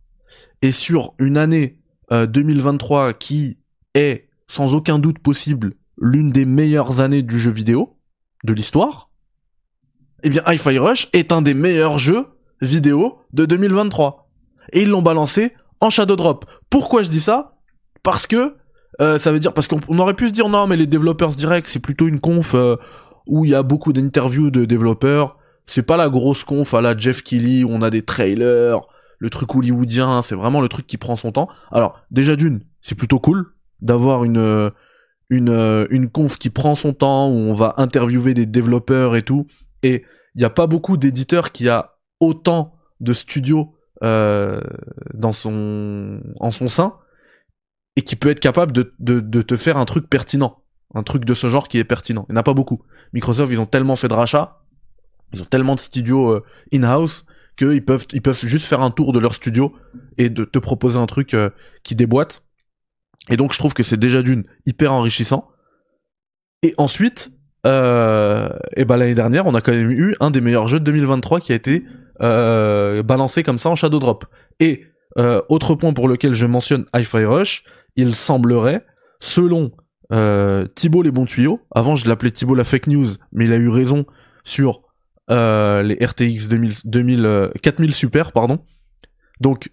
et sur une année 2023 euh, qui est sans aucun doute possible l'une des meilleures années du jeu vidéo de l'histoire, eh bien Hi-Fi Rush est un des meilleurs jeux vidéo de 2023. Et ils l'ont balancé en Shadow Drop. Pourquoi je dis ça? Parce que euh, ça veut dire parce qu'on aurait pu se dire non mais les développeurs direct c'est plutôt une conf euh, où il y a beaucoup d'interviews de développeurs. C'est pas la grosse conf à la Jeff Kelly où on a des trailers, le truc hollywoodien, c'est vraiment le truc qui prend son temps. Alors, déjà d'une, c'est plutôt cool d'avoir une une une conf qui prend son temps où on va interviewer des développeurs et tout et il y a pas beaucoup d'éditeurs qui a autant de studios euh, dans son en son sein et qui peut être capable de, de, de te faire un truc pertinent un truc de ce genre qui est pertinent. Il n'y en a pas beaucoup. Microsoft, ils ont tellement fait de rachats, ils ont tellement de studios euh, in-house qu'ils peuvent, ils peuvent juste faire un tour de leur studio et de te proposer un truc euh, qui déboîte. Et donc je trouve que c'est déjà d'une hyper enrichissant. Et ensuite, euh, et ben l'année dernière, on a quand même eu un des meilleurs jeux de 2023 qui a été euh, balancé comme ça en Shadow Drop. Et autre point pour lequel je mentionne Hi-Fi Rush, il semblerait, selon euh, Thibaut les bons tuyaux. Avant, je l'appelais Thibaut la fake news, mais il a eu raison sur euh, les RTX 2000, 2000 4000 super, pardon. Donc,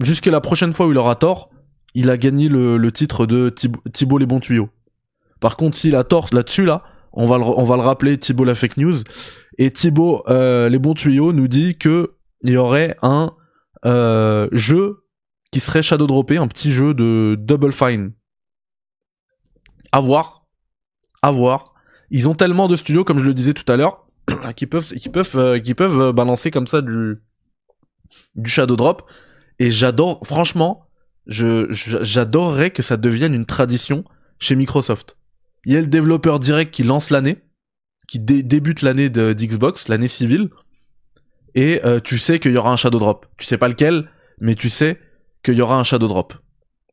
jusqu'à la prochaine fois où il aura tort, il a gagné le, titre de Thibaut, les bons tuyaux. Par contre, s'il a tort là-dessus, là, on va, le, on va le rappeler Thibaut la fake news. Et Thibaut euh, les bons tuyaux nous dit que il y aurait un euh, jeu qui serait shadow droppé, un petit jeu de Double Fine. À voir. À voir. Ils ont tellement de studios, comme je le disais tout à l'heure, qui peuvent, qui peuvent, euh, qui peuvent balancer comme ça du, du shadow drop. Et j'adore, franchement, je, j'adorerais que ça devienne une tradition chez Microsoft. Il y a le développeur direct qui lance l'année, qui débute l'année d'Xbox, l'année civile, et euh, tu sais qu'il y aura un shadow drop. Tu sais pas lequel, mais tu sais qu'il y aura un shadow drop.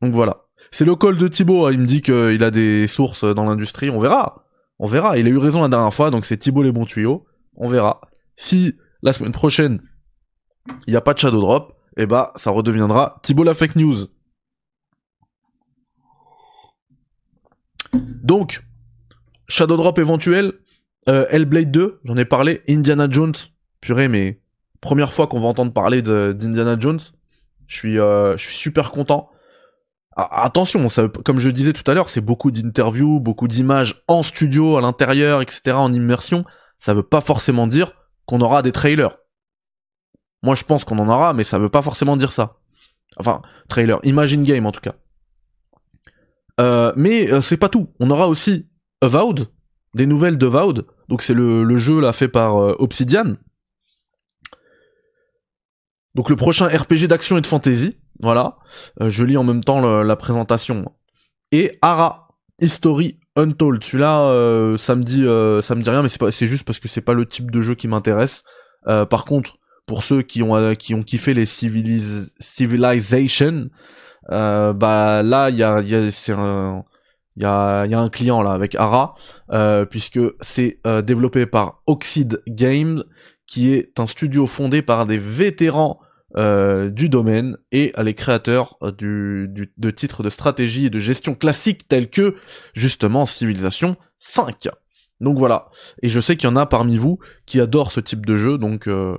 Donc voilà. C'est le call de Thibaut, hein. il me dit qu'il a des sources dans l'industrie, on verra. On verra, il a eu raison la dernière fois, donc c'est Thibaut les bons tuyaux, on verra. Si la semaine prochaine, il n'y a pas de Shadow Drop, eh bah ça redeviendra Thibaut la fake news. Donc, Shadow Drop éventuel, euh, Hellblade 2, j'en ai parlé, Indiana Jones, purée mais première fois qu'on va entendre parler d'Indiana Jones, je suis, euh, super content. Attention, comme je disais tout à l'heure, c'est beaucoup d'interviews, beaucoup d'images en studio, à l'intérieur, etc., en immersion. Ça veut pas forcément dire qu'on aura des trailers. Moi, je pense qu'on en aura, mais ça veut pas forcément dire ça. Enfin, trailer, imagine game en tout cas. Euh, mais euh, c'est pas tout. On aura aussi Avowed, des nouvelles de Avowed. Donc c'est le, jeu là fait par euh, Obsidian. Donc le prochain RPG d'action et de fantasy. Voilà. Euh, je lis en même temps la présentation. Et Ara, History Untold. Celui-là, ça me dit, ça me dit rien, mais c'est pas, c'est juste parce que c'est pas le type de jeu qui m'intéresse. par contre, pour ceux qui ont qui ont kiffé les Civilization, Civilization, bah là, il y a, y a c'est un il y a, y a, un client là avec Ara, puisque c'est développé par Oxide Games, qui est un studio fondé par des vétérans euh, du domaine et les créateurs euh, du, du, de titres de stratégie et de gestion classiques tels que justement Civilisation 5. Donc voilà. Et je sais qu'il y en a parmi vous qui adorent ce type de jeu, donc euh,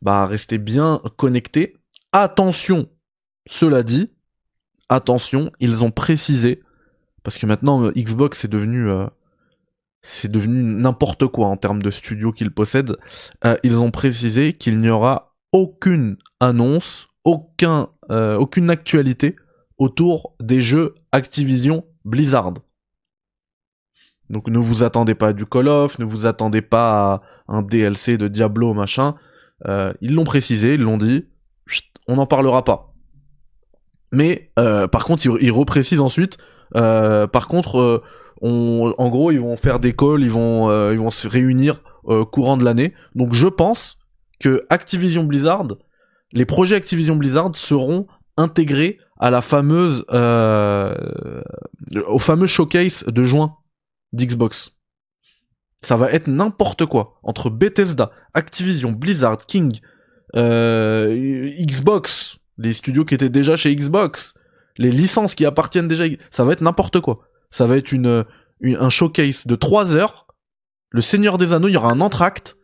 bah restez bien connectés. Attention, Cela dit, attention, ils ont précisé, parce que maintenant euh, Xbox est devenu euh, c'est devenu n'importe quoi en termes de studio qu'ils possèdent. Euh, ils ont précisé qu'il n'y aura aucune annonce, aucun, aucune actualité autour des jeux Activision Blizzard. Donc ne vous attendez pas à du Call of, ne vous attendez pas à un DLC de Diablo machin. ils l'ont précisé, ils l'ont dit. On n'en parlera pas. Mais euh, par contre, ils, reprécisent ensuite. Euh, par contre, euh, en gros, ils vont faire des calls, ils vont, ils vont se réunir courant de l'année. Donc, je pense que Activision Blizzard, les projets Activision Blizzard seront intégrés à la fameuse, au fameux showcase de juin d'Xbox. Ça va être n'importe quoi entre Bethesda, Activision, Blizzard, King, Xbox, les studios qui étaient déjà chez Xbox, les licences qui appartiennent déjà, ça va être n'importe quoi. Ça va être une, un showcase de 3 heures. Le Seigneur des Anneaux, il y aura un entracte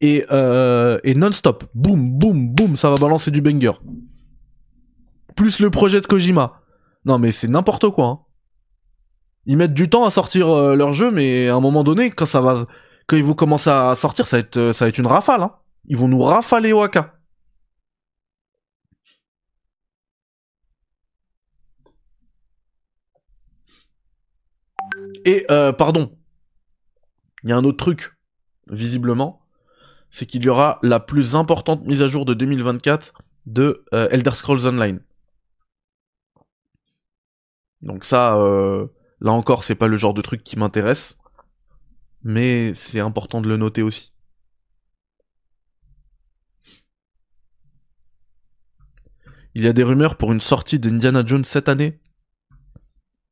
et euh, et non-stop. Boum, boum, boum, ça va balancer du banger. Plus le projet de Kojima. Non mais c'est n'importe quoi. Hein. Ils mettent du temps à sortir euh, leur jeu, mais à un moment donné, quand ça va, quand ils vont commencer à sortir, ça va être, ça va être une rafale. Hein. Ils vont nous rafaler au Et euh, pardon, il y a un autre truc, visiblement, c'est qu'il y aura la plus importante mise à jour de 2024 de euh, Elder Scrolls Online. Donc ça, euh, là encore, c'est pas le genre de truc qui m'intéresse, mais c'est important de le noter aussi. Il y a des rumeurs pour une sortie d'Indiana Jones cette année.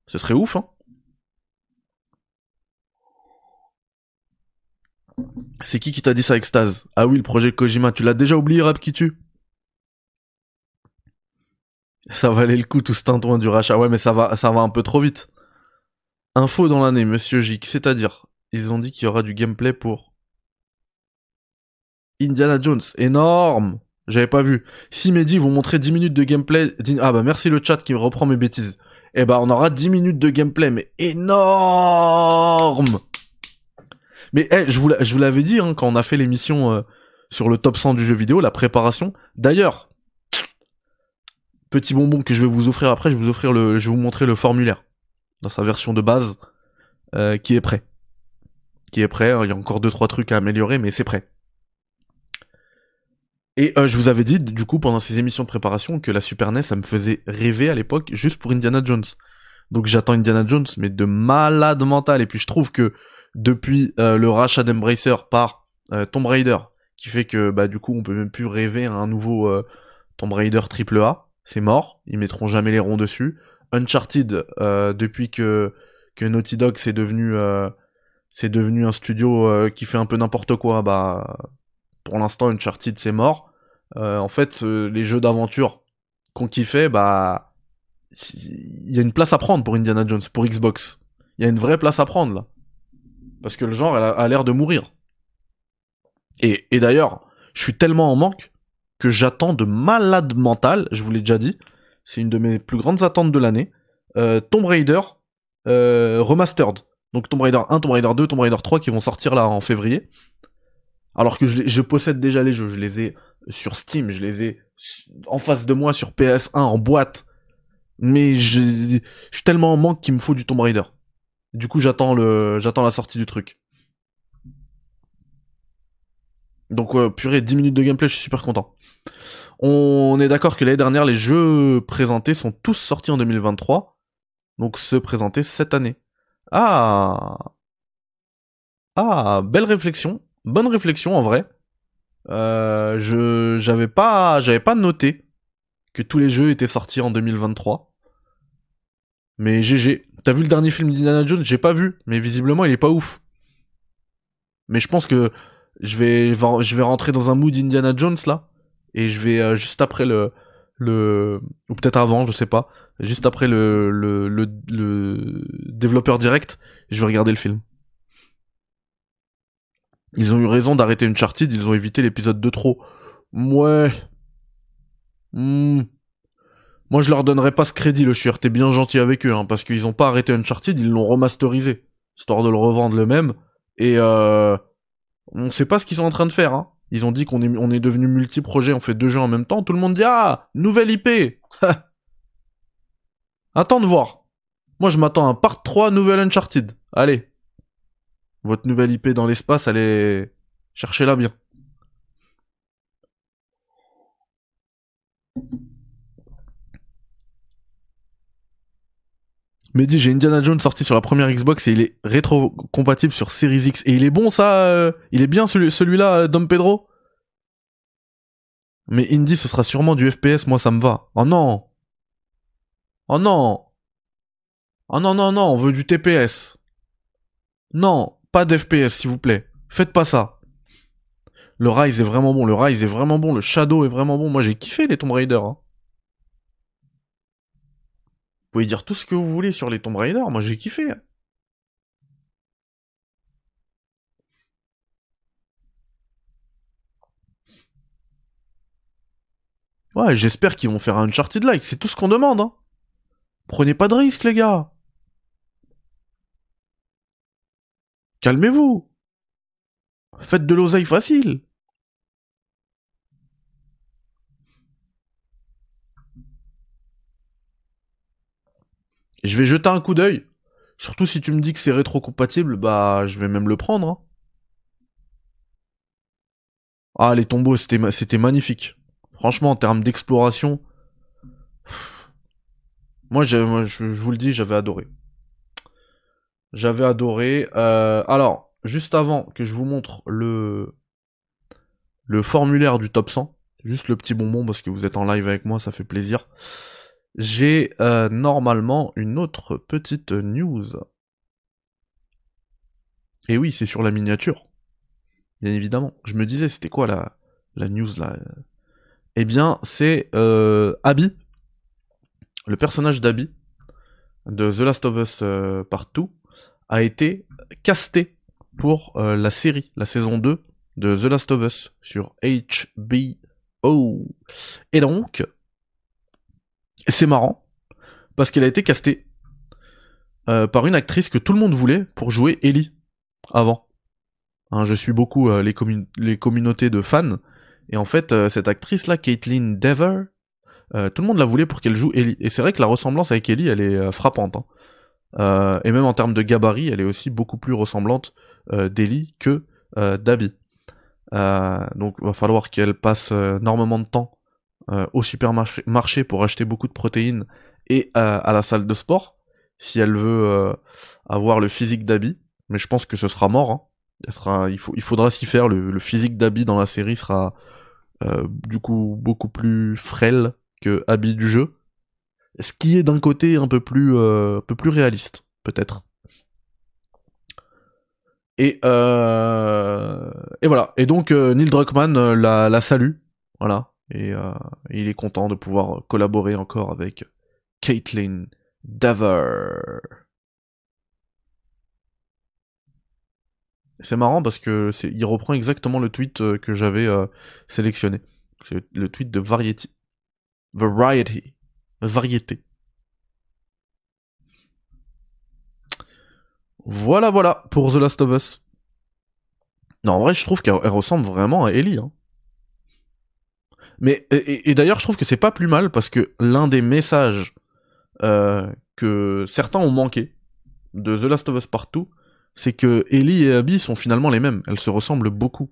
Ce serait ouf, hein C'est qui qui t'a dit ça, Extase? Ah oui, le projet Kojima, tu l'as déjà oublié, Rap qui tue Ça valait le coup tout ce tintouin du rachat. Ouais, mais ça va, ça va un peu trop vite. Info dans l'année, Monsieur J, c'est-à-dire, ils ont dit qu'il y aura du gameplay pour Indiana Jones. Énorme J'avais pas vu. Si Mehdi vont montrer 10 minutes de gameplay... Ah bah merci le chat qui me reprend mes bêtises. Eh bah on aura 10 minutes de gameplay, mais énorme mais eh, je vous je vous l'avais dit hein, quand on a fait l'émission euh, sur le top 100 du jeu vidéo, la préparation. D'ailleurs, petit bonbon que je vais vous offrir après, je vais vous offrir le, je vais vous montrer le formulaire dans sa version de base euh, qui est prêt, qui est prêt. Hein, il y a encore deux trois trucs à améliorer, mais c'est prêt. Et euh, je vous avais dit du coup pendant ces émissions de préparation que la Super NES ça me faisait rêver à l'époque juste pour Indiana Jones. Donc j'attends Indiana Jones mais de malade mental et puis je trouve que depuis euh, le rachat d'Embracer par euh, Tomb Raider, qui fait que bah du coup on peut même plus rêver à un nouveau euh, Tomb Raider triple A. C'est mort, ils mettront jamais les ronds dessus. Uncharted, depuis que que Naughty Dog c'est devenu c'est devenu un studio qui fait un peu n'importe quoi, bah pour l'instant Uncharted c'est mort. en fait, les jeux d'aventure qu'on kiffait, bah il y a une place à prendre pour Indiana Jones, pour Xbox. Il y a une vraie place à prendre là. Parce que le genre a, l'air de mourir. Et, d'ailleurs, je suis tellement en manque que j'attends de malade mental, je vous l'ai déjà dit, c'est une de mes plus grandes attentes de l'année, euh, Tomb Raider euh, Remastered. Donc Tomb Raider 1, Tomb Raider 2, Tomb Raider 3 qui vont sortir là en février. Alors que je, possède déjà les jeux, je les ai sur Steam, je les ai en face de moi sur PS1 en boîte. Mais je suis tellement en manque qu'il me faut du Tomb Raider. Du coup, j'attends la sortie du truc. Donc, purée, 10 minutes de gameplay, je suis super content. On est d'accord que l'année dernière, les jeux présentés sont tous sortis en 2023. Donc, ceux présentés cette année. Ah Ah, belle réflexion. Bonne réflexion, en vrai. Euh, je, j'avais pas, j'avais pas noté que tous les jeux étaient sortis en 2023. Mais GG. T'as vu le dernier film d'Indiana Jones? J'ai pas vu, mais visiblement il est pas ouf. Mais je pense que je vais, je vais rentrer dans un mood Indiana Jones là, et je vais euh, juste après le, le, ou peut-être avant, je sais pas, juste après le, le, le, développeur direct, je vais regarder le film. Ils ont eu raison d'arrêter Uncharted, ils ont évité l'épisode de trop. Ouais. Hmm. Moi, je leur donnerais pas ce crédit, le chieur. T'es bien gentil avec eux, hein, parce qu'ils ont pas arrêté Uncharted, ils l'ont remasterisé, histoire de le revendre le même. Et euh, on sait pas ce qu'ils sont en train de faire. Hein. Ils ont dit qu'on est, on est devenu multi-projet, on fait deux jeux en même temps. Tout le monde dit ah, nouvelle IP. Attends de voir. Moi, je m'attends à un part 3 nouvelle Uncharted. Allez. Votre nouvelle IP dans l'espace, allez cherchez-la bien. Dis, j'ai Indiana Jones sorti sur la première Xbox et il est rétro-compatible sur Series X. Et il est bon ça euh, Il est bien celui- celui-là, euh, Dom Pedro Mais Indy, ce sera sûrement du FPS, moi ça me va. Oh non Oh non Oh non, non, non, on veut du TPS. Non, pas d'FPS, s'il vous plaît. Faites pas ça. Le Rise est vraiment bon, le Rise est vraiment bon, le Shadow est vraiment bon. Moi j'ai kiffé les Tomb Raider. Hein. Vous pouvez dire tout ce que vous voulez sur les Tomb Raider, moi j'ai kiffé. Ouais, j'espère qu'ils vont faire un Uncharted-like, c'est tout ce qu'on demande. Hein. Prenez pas de risques, les gars. Calmez-vous. Faites de l'oseille facile. Je vais jeter un coup d'œil. Surtout si tu me dis que c'est rétro-compatible, bah je vais même le prendre. hein. Ah, les tombeaux, c'était ma- c'était magnifique. Franchement, en termes d'exploration, moi, je vous le dis, j'avais adoré. J'avais adoré. Euh, alors, juste avant que je vous montre le le formulaire du top 100, juste le petit bonbon parce que vous êtes en live avec moi, ça fait plaisir. J'ai euh, normalement une autre petite news. Et oui, c'est sur la miniature. Bien évidemment. Je me disais, c'était quoi la, la news là? Eh bien, c'est euh, Abby, le personnage d'Abby de The Last of Us euh, Part 2 a été casté pour euh, la série, la saison 2 de The Last of Us sur HBO. Et donc, c'est marrant parce qu'elle a été castée euh, par une actrice que tout le monde voulait pour jouer Ellie avant. Hein, je suis beaucoup euh, les, commun- les communautés de fans et en fait euh, cette actrice là, Caitlin Dever, tout le monde la voulait pour qu'elle joue Ellie. Et c'est vrai que la ressemblance avec Ellie, elle est frappante. hein. Et même en termes de gabarit, elle est aussi beaucoup plus ressemblante d'Ellie que d'Abby. Donc il va falloir qu'elle passe énormément de temps euh, au supermarché marché pour acheter beaucoup de protéines et euh, à la salle de sport si elle veut euh, avoir le physique d'Abby. Mais je pense que ce sera mort. hein. Il, faudra s'y faire. Le, le physique d'Abby dans la série sera euh, du coup beaucoup plus frêle que Abby du jeu. Ce qui est d'un côté un peu plus, euh, un peu plus réaliste, peut-être. Et, euh, et voilà. Et donc euh, Neil Druckmann euh, la, la salue, voilà. Et euh, il est content de pouvoir collaborer encore avec Caitlin Dever. C'est marrant parce que il reprend exactement le tweet euh, que j'avais euh, sélectionné. C'est le tweet de Variety. Variety. Variété. Voilà, voilà, pour The Last of Us. Non, en vrai, je trouve qu'elle elle ressemble vraiment à Ellie. Hein. Mais, et, d'ailleurs, je trouve que c'est pas plus mal parce que l'un des messages euh, que certains ont manqué de The Last of Us Partout, c'est que Ellie et Abby sont finalement les mêmes. Elles se ressemblent beaucoup.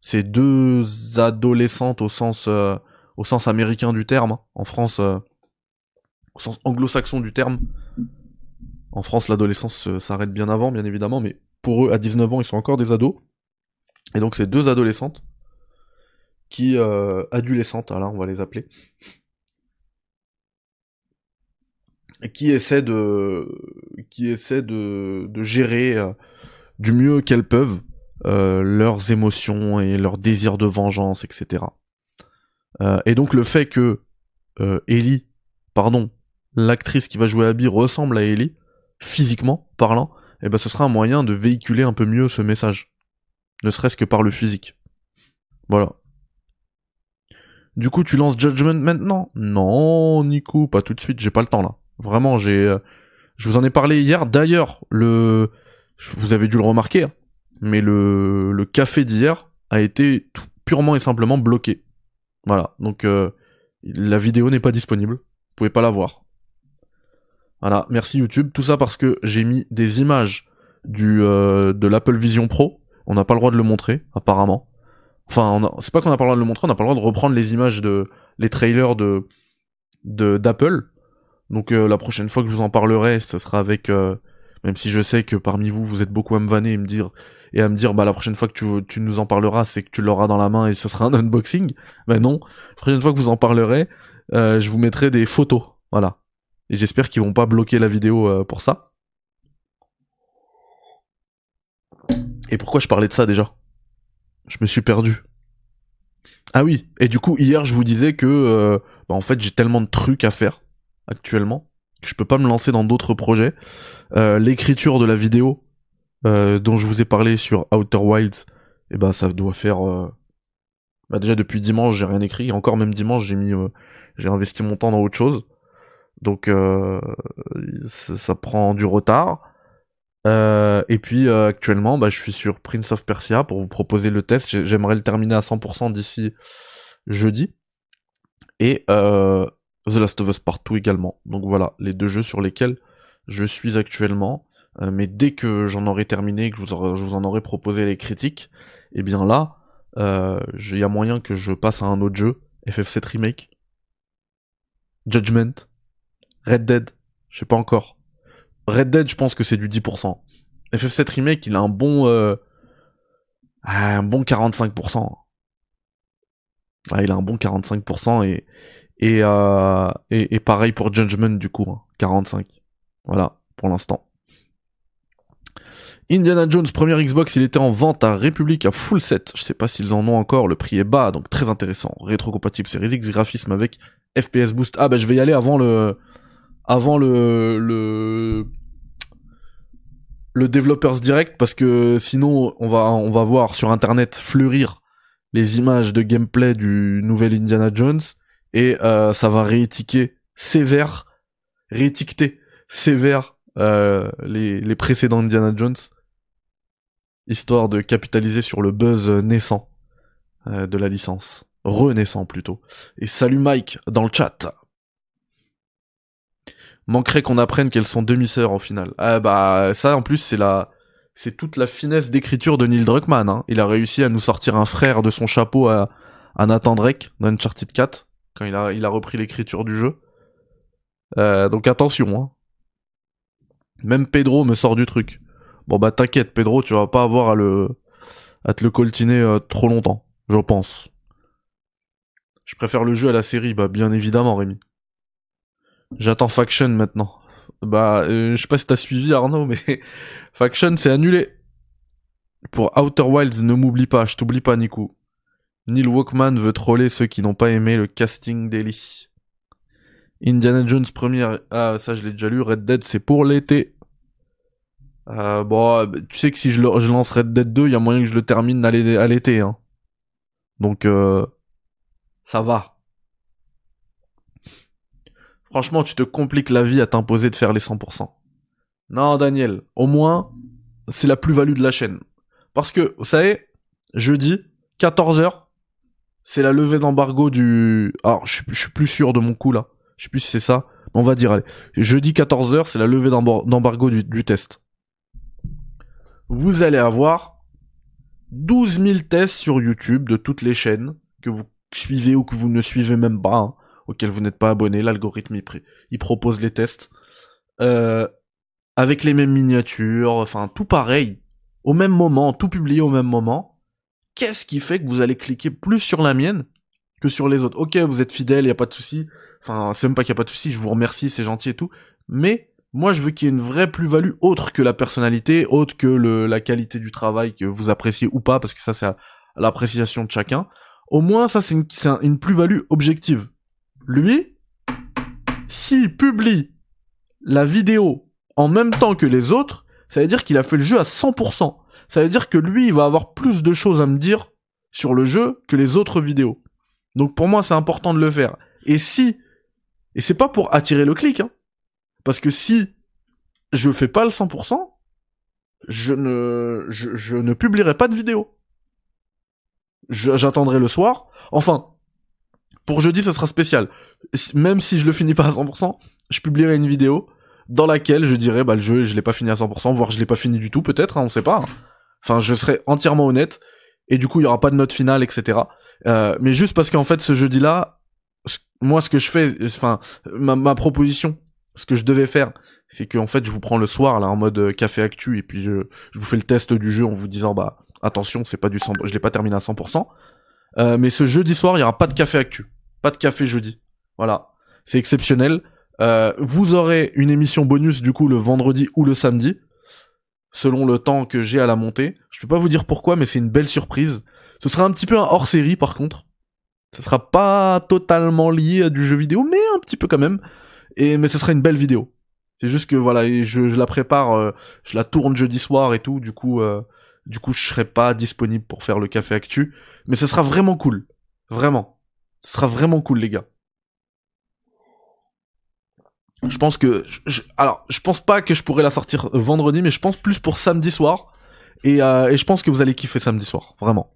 C'est deux adolescentes au sens, euh, au sens américain du terme. hein. En France, euh, au sens anglo-saxon du terme. En France, l'adolescence euh, s'arrête bien avant, bien évidemment, mais pour eux, à 19 ans, ils sont encore des ados. Et donc, c'est deux adolescentes qui, euh, adolescentes, alors on va les appeler, et qui essaient de, qui essaient de, de gérer euh, du mieux qu'elles peuvent euh, leurs émotions et leurs désirs de vengeance, etc. Euh, et donc le fait que Ellie, pardon, l'actrice qui va jouer Abby ressemble à Ellie, physiquement parlant, eh ben ce sera un moyen de véhiculer un peu mieux ce message. Ne serait-ce que par le physique. Voilà. Du coup, tu lances Judgment maintenant? Non, Nico, pas tout de suite, j'ai pas le temps là. Vraiment, j'ai euh, je vous en ai parlé hier. D'ailleurs, le vous avez dû le remarquer, hein, mais le le café d'hier a été purement et simplement bloqué. Voilà. Donc euh, la vidéo n'est pas disponible. Vous pouvez pas la voir. Voilà, merci YouTube. Tout ça parce que j'ai mis des images du euh, de l'Apple Vision Pro. On n'a pas le droit de le montrer, apparemment. Enfin, c'est pas qu'on n'a pas le droit de le montrer, on n'a pas le droit de reprendre les images de les trailers de d'Apple. Donc euh, la prochaine fois que je vous en parlerai, ce sera avec euh, même si je sais que parmi vous vous êtes beaucoup à me vanner et me dire et à me dire bah la prochaine fois que tu, tu nous en parleras, c'est que tu l'auras dans la main et ce sera un unboxing. Ben non, la prochaine fois que vous en parlerez, euh, je vous mettrai des photos, voilà. Et j'espère qu'ils vont pas bloquer la vidéo pour ça. Et pourquoi je parlais de ça déjà? Je me suis perdu. Ah oui, et du coup hier je vous disais que euh, bah, en fait j'ai tellement de trucs à faire actuellement que je peux pas me lancer dans d'autres projets. Euh, l'écriture de la vidéo euh, dont je vous ai parlé sur Outer Wilds, et eh ben ça doit faire bah déjà depuis dimanche j'ai rien écrit, encore même dimanche j'ai mis j'ai investi mon temps dans autre chose. Donc ça prend du retard. Euh, et puis euh, actuellement, bah, je suis sur Prince of Persia pour vous proposer le test. J'aimerais le terminer à 100% d'ici jeudi. Et euh, The Last of Us Part 2 également. Donc voilà, les deux jeux sur lesquels je suis actuellement. mais dès que j'en aurai terminé, que je vous, en aurai proposé les critiques, et eh bien là, il y a moyen que je passe à un autre jeu, FF7 Remake, Judgment, Red Dead, je sais pas encore. Red Dead, je pense que c'est du 10%. FF7 Remake, il a un bon... Euh, un bon 45%. Ah, il a un bon 45% et euh, et, et pareil pour Judgment du coup, 45. Hein, voilà, pour l'instant. Indiana Jones, premier Xbox, il était en vente à République à full set. Je sais pas s'ils en ont encore, le prix est bas, donc très intéressant. Rétro-compatible Series X, graphisme avec FPS boost. Ah bah je vais y aller avant le avant le le le Developers Direct parce que sinon on va on va voir sur internet fleurir les images de gameplay du nouvel Indiana Jones et euh, ça va réétiquer sévère réétiqueter sévère euh, les, les précédents Indiana Jones histoire de capitaliser sur le buzz naissant euh, de la licence. Renaissant plutôt. Et salut Mike dans le chat manquerait qu'on apprenne qu'elles sont demi-sœurs en final. Ah bah ça en plus c'est la c'est toute la finesse d'écriture de Neil Druckmann. Hein. Il a réussi à nous sortir un frère de son chapeau à, à Nathan Drake dans Uncharted 4 quand il a il a repris l'écriture du jeu. Euh, donc attention. Hein. Même Pedro me sort du truc. Bon bah t'inquiète Pedro, tu vas pas avoir à le à te le coltiner euh, trop longtemps, je pense. Je préfère le jeu à la série, bah bien évidemment Rémi. J'attends Faction maintenant. Bah, euh, je sais pas si t'as suivi Arnaud, mais Faction c'est annulé. Pour Outer Wilds, ne m'oublie pas, je t'oublie pas Nico. Neil Walkman veut troller ceux qui n'ont pas aimé le casting d'Ellie. Indiana Jones première, ah ça je l'ai déjà lu, Red Dead c'est pour l'été. Euh, bon, tu sais que si je, je, lance Red Dead 2, il y a moyen que je le termine à l'été. Hein. Donc, euh, ça va. Franchement, tu te compliques la vie à t'imposer de faire les 100%. Non, Daniel, au moins, c'est la plus-value de la chaîne. Parce que, vous savez, jeudi, 14h, c'est la levée d'embargo du... Alors, je, suis plus sûr de mon coup, là. Je sais plus si c'est ça. Mais on va dire, allez. Jeudi 14h, c'est la levée d'embargo du, test. Vous allez avoir 12 000 tests sur YouTube de toutes les chaînes que vous suivez ou que vous ne suivez même pas. Hein auquel vous n'êtes pas abonné, l'algorithme il, propose les tests euh, avec les mêmes miniatures, enfin tout pareil, au même moment, tout publié au même moment. Qu'est-ce qui fait que vous allez cliquer plus sur la mienne que sur les autres? Ok, vous êtes fidèle, y a pas de souci. Enfin, c'est même pas qu'il y a pas de souci, je vous remercie, c'est gentil et tout. Mais moi, je veux qu'il y ait une vraie plus-value autre que la personnalité, autre que le, la qualité du travail que vous appréciez ou pas, parce que ça, c'est l'appréciation de chacun. Au moins, ça, c'est une, une plus-value objective. Lui, s'il publie la vidéo en même temps que les autres, ça veut dire qu'il a fait le jeu à 100%. Ça veut dire que lui, il va avoir plus de choses à me dire sur le jeu que les autres vidéos. Donc pour moi, c'est important de le faire. Et si, et c'est pas pour attirer le clic, hein, parce que si je fais pas le 100%, je ne, je, ne publierai pas de vidéo. J'attendrai le soir. Enfin, pour jeudi, ce sera spécial. Même si je le finis pas à 100%, je publierai une vidéo dans laquelle je dirais, bah, le jeu, je l'ai pas fini à 100%, voire je l'ai pas fini du tout, peut-être, hein, on sait pas. Enfin, je serai entièrement honnête. Et du coup, il y aura pas de note finale, etc. Euh, mais juste parce qu'en fait, ce jeudi-là, moi, ce que je fais, enfin, ma, ma proposition, ce que je devais faire, c'est que en fait je vous prends le soir là en mode euh, café actu et puis je, vous fais le test du jeu en vous disant bah attention c'est pas du 100, je l'ai pas terminé à 100%. Euh, mais ce jeudi soir il y aura pas de café actu, pas de café jeudi. Voilà, c'est exceptionnel. Euh, vous aurez une émission bonus du coup le vendredi ou le samedi, selon le temps que j'ai à la montée. Je peux pas vous dire pourquoi, mais c'est une belle surprise. Ce sera un petit peu hors série par contre. Ce sera pas totalement lié à du jeu vidéo, mais un petit peu quand même. Et mais ce sera une belle vidéo. C'est juste que voilà, je, je la prépare, euh, je la tourne jeudi soir et tout, du coup, euh, du coup, je serai pas disponible pour faire le café actu, mais ce sera vraiment cool, vraiment, ce sera vraiment cool les gars. Je pense que, je, alors, je pense pas que je pourrais la sortir vendredi, mais je pense plus pour samedi soir, et, euh, je pense que vous allez kiffer samedi soir, vraiment.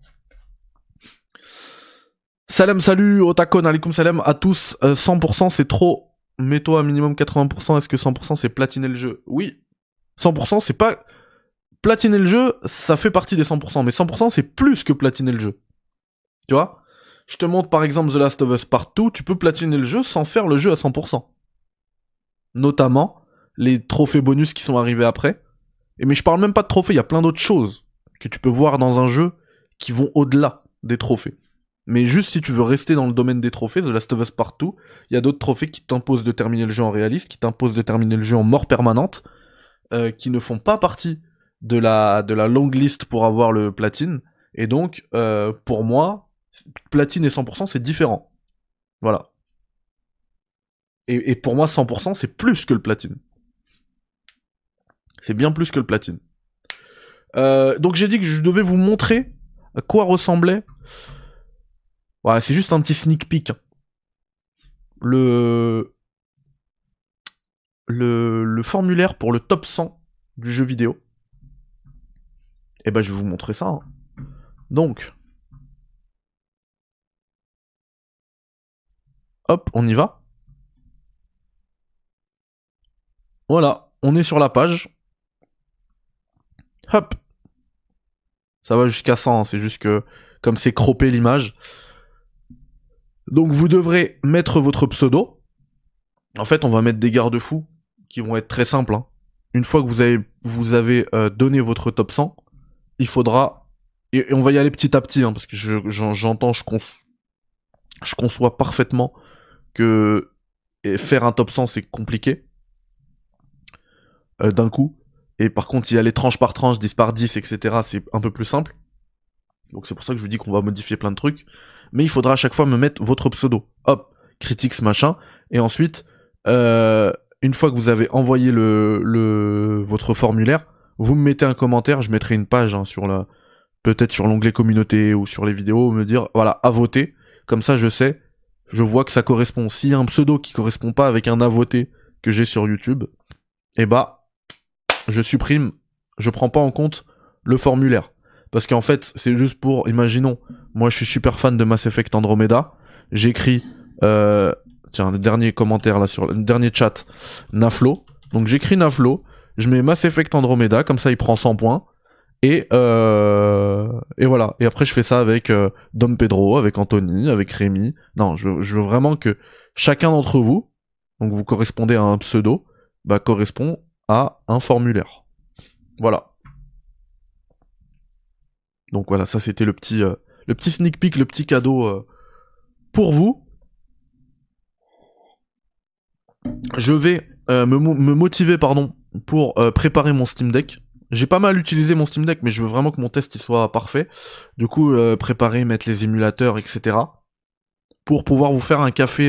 Salam, salut, otakon, alaikum salam à tous. 100% c'est trop mets-toi un minimum 80%, est-ce que 100% c'est platiner le jeu? Oui. 100% c'est pas... Platiner le jeu, ça fait partie des 100%, mais 100% c'est plus que platiner le jeu. Tu vois? Je te montre par exemple The Last of Us Part tu peux platiner le jeu sans faire le jeu à 100%. Notamment les trophées bonus qui sont arrivés après. Et mais je parle même pas de trophées, il y a plein d'autres choses que tu peux voir dans un jeu qui vont au-delà des trophées. Mais juste si tu veux rester dans le domaine des trophées, The Last of Us Partout, il y a d'autres trophées qui t'imposent de terminer le jeu en réaliste, qui t'imposent de terminer le jeu en mort permanente, euh, qui ne font pas partie de la de la longue liste pour avoir le platine. Et donc, euh, pour moi, platine et 100% c'est différent. Voilà. Et, pour moi, 100% c'est plus que le platine. C'est bien plus que le platine. Euh, donc j'ai dit que je devais vous montrer à quoi ressemblait Ouais, c'est juste un petit sneak peek. Le... le le formulaire pour le top 100 du jeu vidéo. Et eh ben je vais vous montrer ça. Hein. Donc Hop, on y va. Voilà, on est sur la page. Hop. Ça va jusqu'à 100, hein, c'est juste que comme c'est croppé l'image, donc vous devrez mettre votre pseudo. En fait, on va mettre des garde-fous qui vont être très simples. Hein. Une fois que vous avez, euh, donné votre top 100, il faudra... Et, on va y aller petit à petit, hein, parce que j'entends, je, je conçois parfaitement que faire un top 100, c'est compliqué. Euh, d'un coup. Et par contre, y aller tranche par tranche, 10 par 10, etc., c'est un peu plus simple. Donc c'est pour ça que je vous dis qu'on va modifier plein de trucs mais il faudra à chaque fois me mettre votre pseudo. Hop, critiques machin, et ensuite, euh, une fois que vous avez envoyé le, le votre formulaire, vous me mettez un commentaire, je mettrai une page hein, sur la, peut-être sur l'onglet communauté ou sur les vidéos, me dire voilà à voter. Comme ça, je sais, je vois que ça correspond. S'il y a un pseudo qui correspond pas avec un à voter que j'ai sur YouTube, eh bah, je supprime, je prends pas en compte le formulaire. Parce qu'en fait, c'est juste pour, imaginons, moi je suis super fan de Mass Effect Andromeda, j'écris, euh, tiens, le dernier commentaire là sur le dernier chat, Naflo. Donc j'écris Naflo, je mets Mass Effect Andromeda, comme ça il prend 100 points. Et, euh, et voilà. Et après je fais ça avec euh, Dom Pedro, avec Anthony, avec Rémi. Non, je, veux vraiment que chacun d'entre vous, donc vous correspondez à un pseudo, bah correspond à un formulaire. Voilà. Donc voilà, ça c'était le petit, euh, le petit sneak peek, le petit cadeau pour vous. Je vais me, me, motiver pardon pour préparer mon Steam Deck. J'ai pas mal utilisé mon Steam Deck, mais je veux vraiment que mon test il soit parfait. Du coup, préparer, mettre les émulateurs, etc. Pour pouvoir vous faire un café,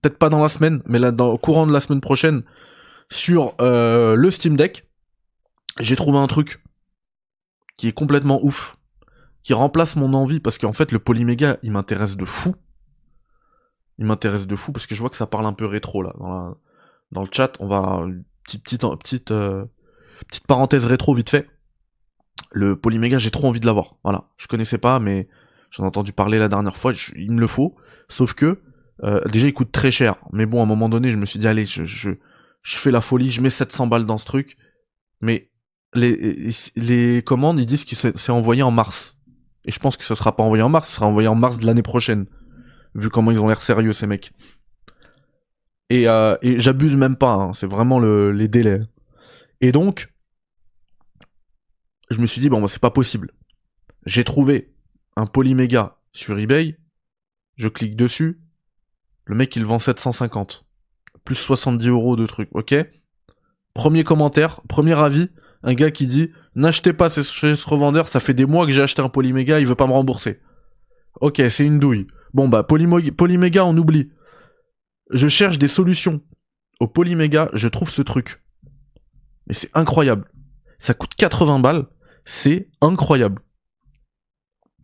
peut-être pas dans la semaine, mais là dans, au courant de la semaine prochaine, sur le Steam Deck. J'ai trouvé un truc qui est complètement ouf qui remplace mon envie parce qu'en fait le polyméga il m'intéresse de fou. Il m'intéresse de fou parce que je vois que ça parle un peu rétro là dans, la... dans le chat. On va petite petite petite euh, petite parenthèse rétro vite fait. Le Polyméga, j'ai trop envie de l'avoir. Voilà, je connaissais pas, mais j'en ai entendu parler la dernière fois. il me le faut. Sauf que euh, déjà il coûte très cher. Mais bon, à un moment donné, je me suis dit allez, je, je, je fais la folie, je mets 700 balles dans ce truc. Mais les, les commandes, ils disent que c'est envoyé en mars. Et je pense que ce sera pas envoyé en mars, ce sera envoyé en mars de l'année prochaine. Vu comment ils ont l'air sérieux, ces mecs. Et, euh, j'abuse même pas, hein, c'est vraiment le, les délais. Et donc, je me suis dit, bon, bah, c'est pas possible. J'ai trouvé un Polyméga sur eBay, je clique dessus, le mec il vend 750. Plus 70 euros de trucs, ok Premier commentaire, premier avis, un gars qui dit n'achetez pas chez ce revendeur, ça fait des mois que j'ai acheté un Polyméga, il veut pas me rembourser. Ok, c'est une douille. Bon bah Polyméga on oublie. Je cherche des solutions. Au Polyméga, je trouve ce truc. Mais c'est incroyable. Ça coûte 80 balles, c'est incroyable.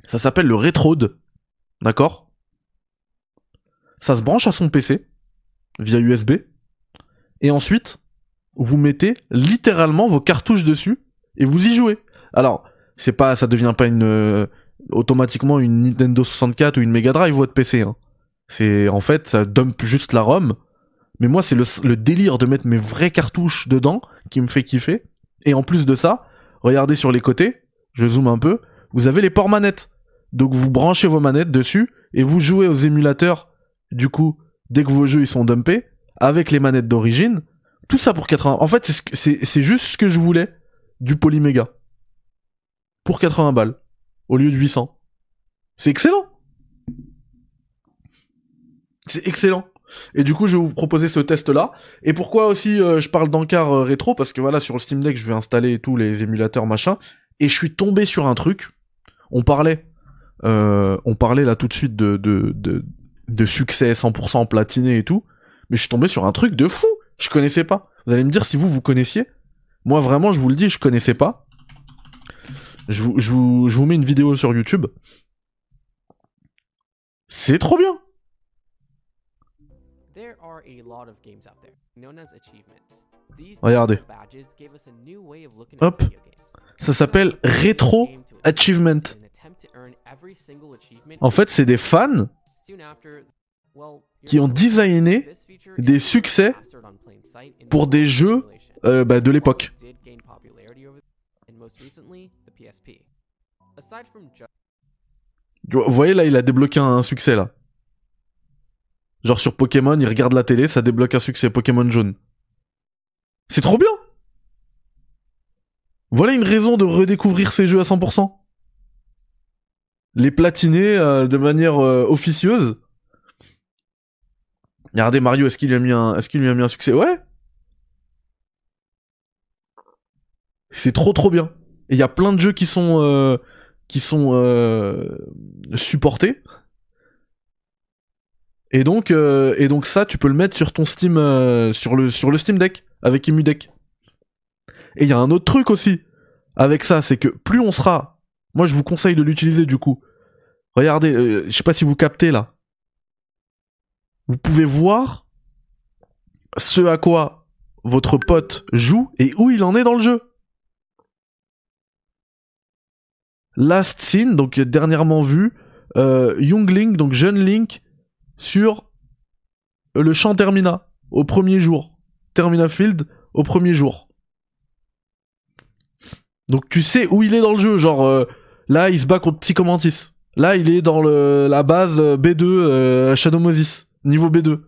Ça s'appelle le Retrode. D'accord? Ça se branche à son PC via USB. Et ensuite, vous mettez littéralement vos cartouches dessus et vous y jouez. Alors, c'est pas, ça devient pas une euh, automatiquement une Nintendo 64 ou une Mega Drive votre PC. Hein. C'est en fait, ça dump juste la ROM. Mais moi, c'est le, le, délire de mettre mes vraies cartouches dedans qui me fait kiffer. Et en plus de ça, regardez sur les côtés, je zoome un peu, vous avez les ports manettes. Donc vous branchez vos manettes dessus et vous jouez aux émulateurs. Du coup, dès que vos jeux ils sont dumpés, avec les manettes d'origine, tout ça pour 80. En fait, c'est juste ce que je voulais du Polyméga. Pour 80 balles. Au lieu de 800. C'est excellent. C'est excellent. Et du coup, je vais vous proposer ce test-là. Et pourquoi aussi euh, je parle d'encart euh, rétro? Parce que voilà, sur le Steam Deck, je vais installer tous les émulateurs machin. Et je suis tombé sur un truc. On parlait, euh, on parlait là tout de suite de succès 100% platiné et tout. Mais je suis tombé sur un truc de fou. Je connaissais pas. Vous allez me dire si vous, vous connaissiez. Moi, vraiment, je vous le dis, je connaissais pas. Je vous mets une vidéo sur YouTube. C'est trop bien. Regardez. Hop. Ça s'appelle Retro Achievement. En fait, c'est des fans qui ont designé des succès pour des jeux euh, bah, de l'époque. Vous voyez là, il a débloqué un succès là. Genre sur Pokémon, il regarde la télé, ça débloque un succès Pokémon jaune. C'est trop bien Voilà une raison de redécouvrir ces jeux à 100%. Les platiner euh, de manière euh, officieuse Regardez Mario, est-ce qu'il lui a mis un, succès? Ouais. C'est trop trop bien. Et il y a plein de jeux qui sont qui sont euh, supportés. Et donc euh, et donc ça, tu peux le mettre sur ton Steam sur le sur le Steam Deck avec Deck. Et il y a un autre truc aussi avec ça, c'est que plus on sera, moi je vous conseille de l'utiliser du coup. Regardez, je sais pas si vous captez là vous pouvez voir ce à quoi votre pote joue et où il en est dans le jeu. Last Scene, donc dernièrement vu, euh, Young Link, donc jeune Link, sur le champ Termina, au premier jour. Termina Field, au premier jour. Donc tu sais où il est dans le jeu, genre euh, là il se bat contre Psychomantis. Là il est dans la base B2 euh, Shadow Moses niveau B2.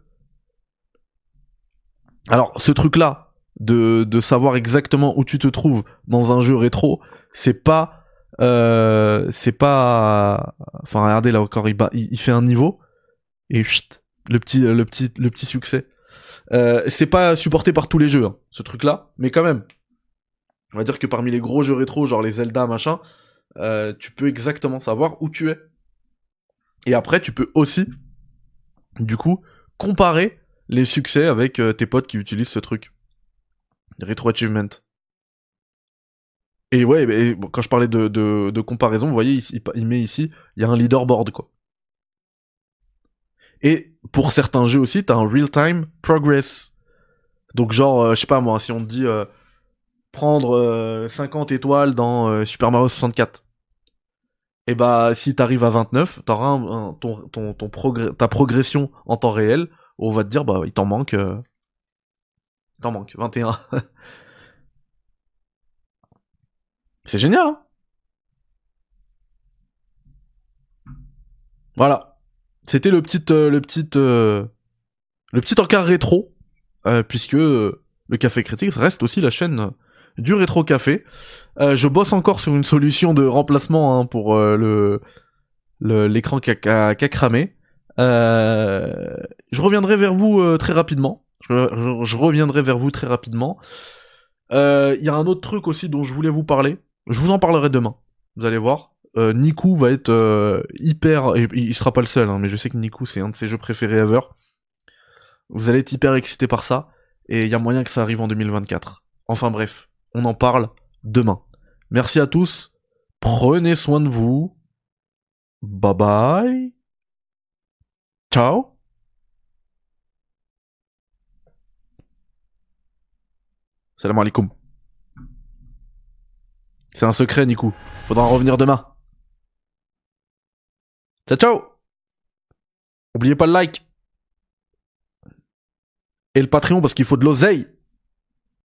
Alors, ce truc-là, de, de savoir exactement où tu te trouves dans un jeu rétro, c'est pas, euh, c'est pas, enfin, regardez là encore, il, fait un niveau et chut, le petit, le petit, le petit succès. Euh, c'est pas supporté par tous les jeux, hein, ce truc-là, mais quand même, on va dire que parmi les gros jeux rétro, genre les Zelda machin, euh, tu peux exactement savoir où tu es. Et après, tu peux aussi du coup, comparer les succès avec euh, tes potes qui utilisent ce truc. Retro Achievement. Et ouais, quand je parlais de, comparaison, vous voyez, il, met ici, il y a un leaderboard, quoi. Et pour certains jeux aussi, t'as un real-time progress. Donc genre, euh, je sais pas moi, si on te dit euh, prendre euh, 50 étoiles dans euh, Super Mario 64, et bah si t'arrives à 29, t'auras ton, ta progression en temps réel, on va te dire bah il t'en manque, euh, il t'en manque 21. C'est génial, hein Voilà. C'était le petit, euh, le petit, euh, le petit encart rétro, euh, puisque le Café Critique reste aussi la chaîne du rétro café. Je bosse encore sur une solution de remplacement hein, pour le l'écran qui a, cramé. Je reviendrai vers vous très rapidement. Je, reviendrai vers vous très rapidement. Il y a un autre truc aussi dont je voulais vous parler. Je vous en parlerai demain. Vous allez voir. Euh, Niku va être euh, hyper. et il sera pas le seul, hein, mais je sais que Niku c'est un de ses jeux préférés ever. Vous allez être hyper excité par ça, et il y a moyen que ça arrive en 2024. Enfin bref, on en parle demain. Merci à tous. Prenez soin de vous. Bye bye. Ciao. Salam alaikum. C'est un secret, Niku. Faudra en revenir demain. Ciao, ciao Oubliez pas le like. Et le Patreon parce qu'il faut de l'oseille.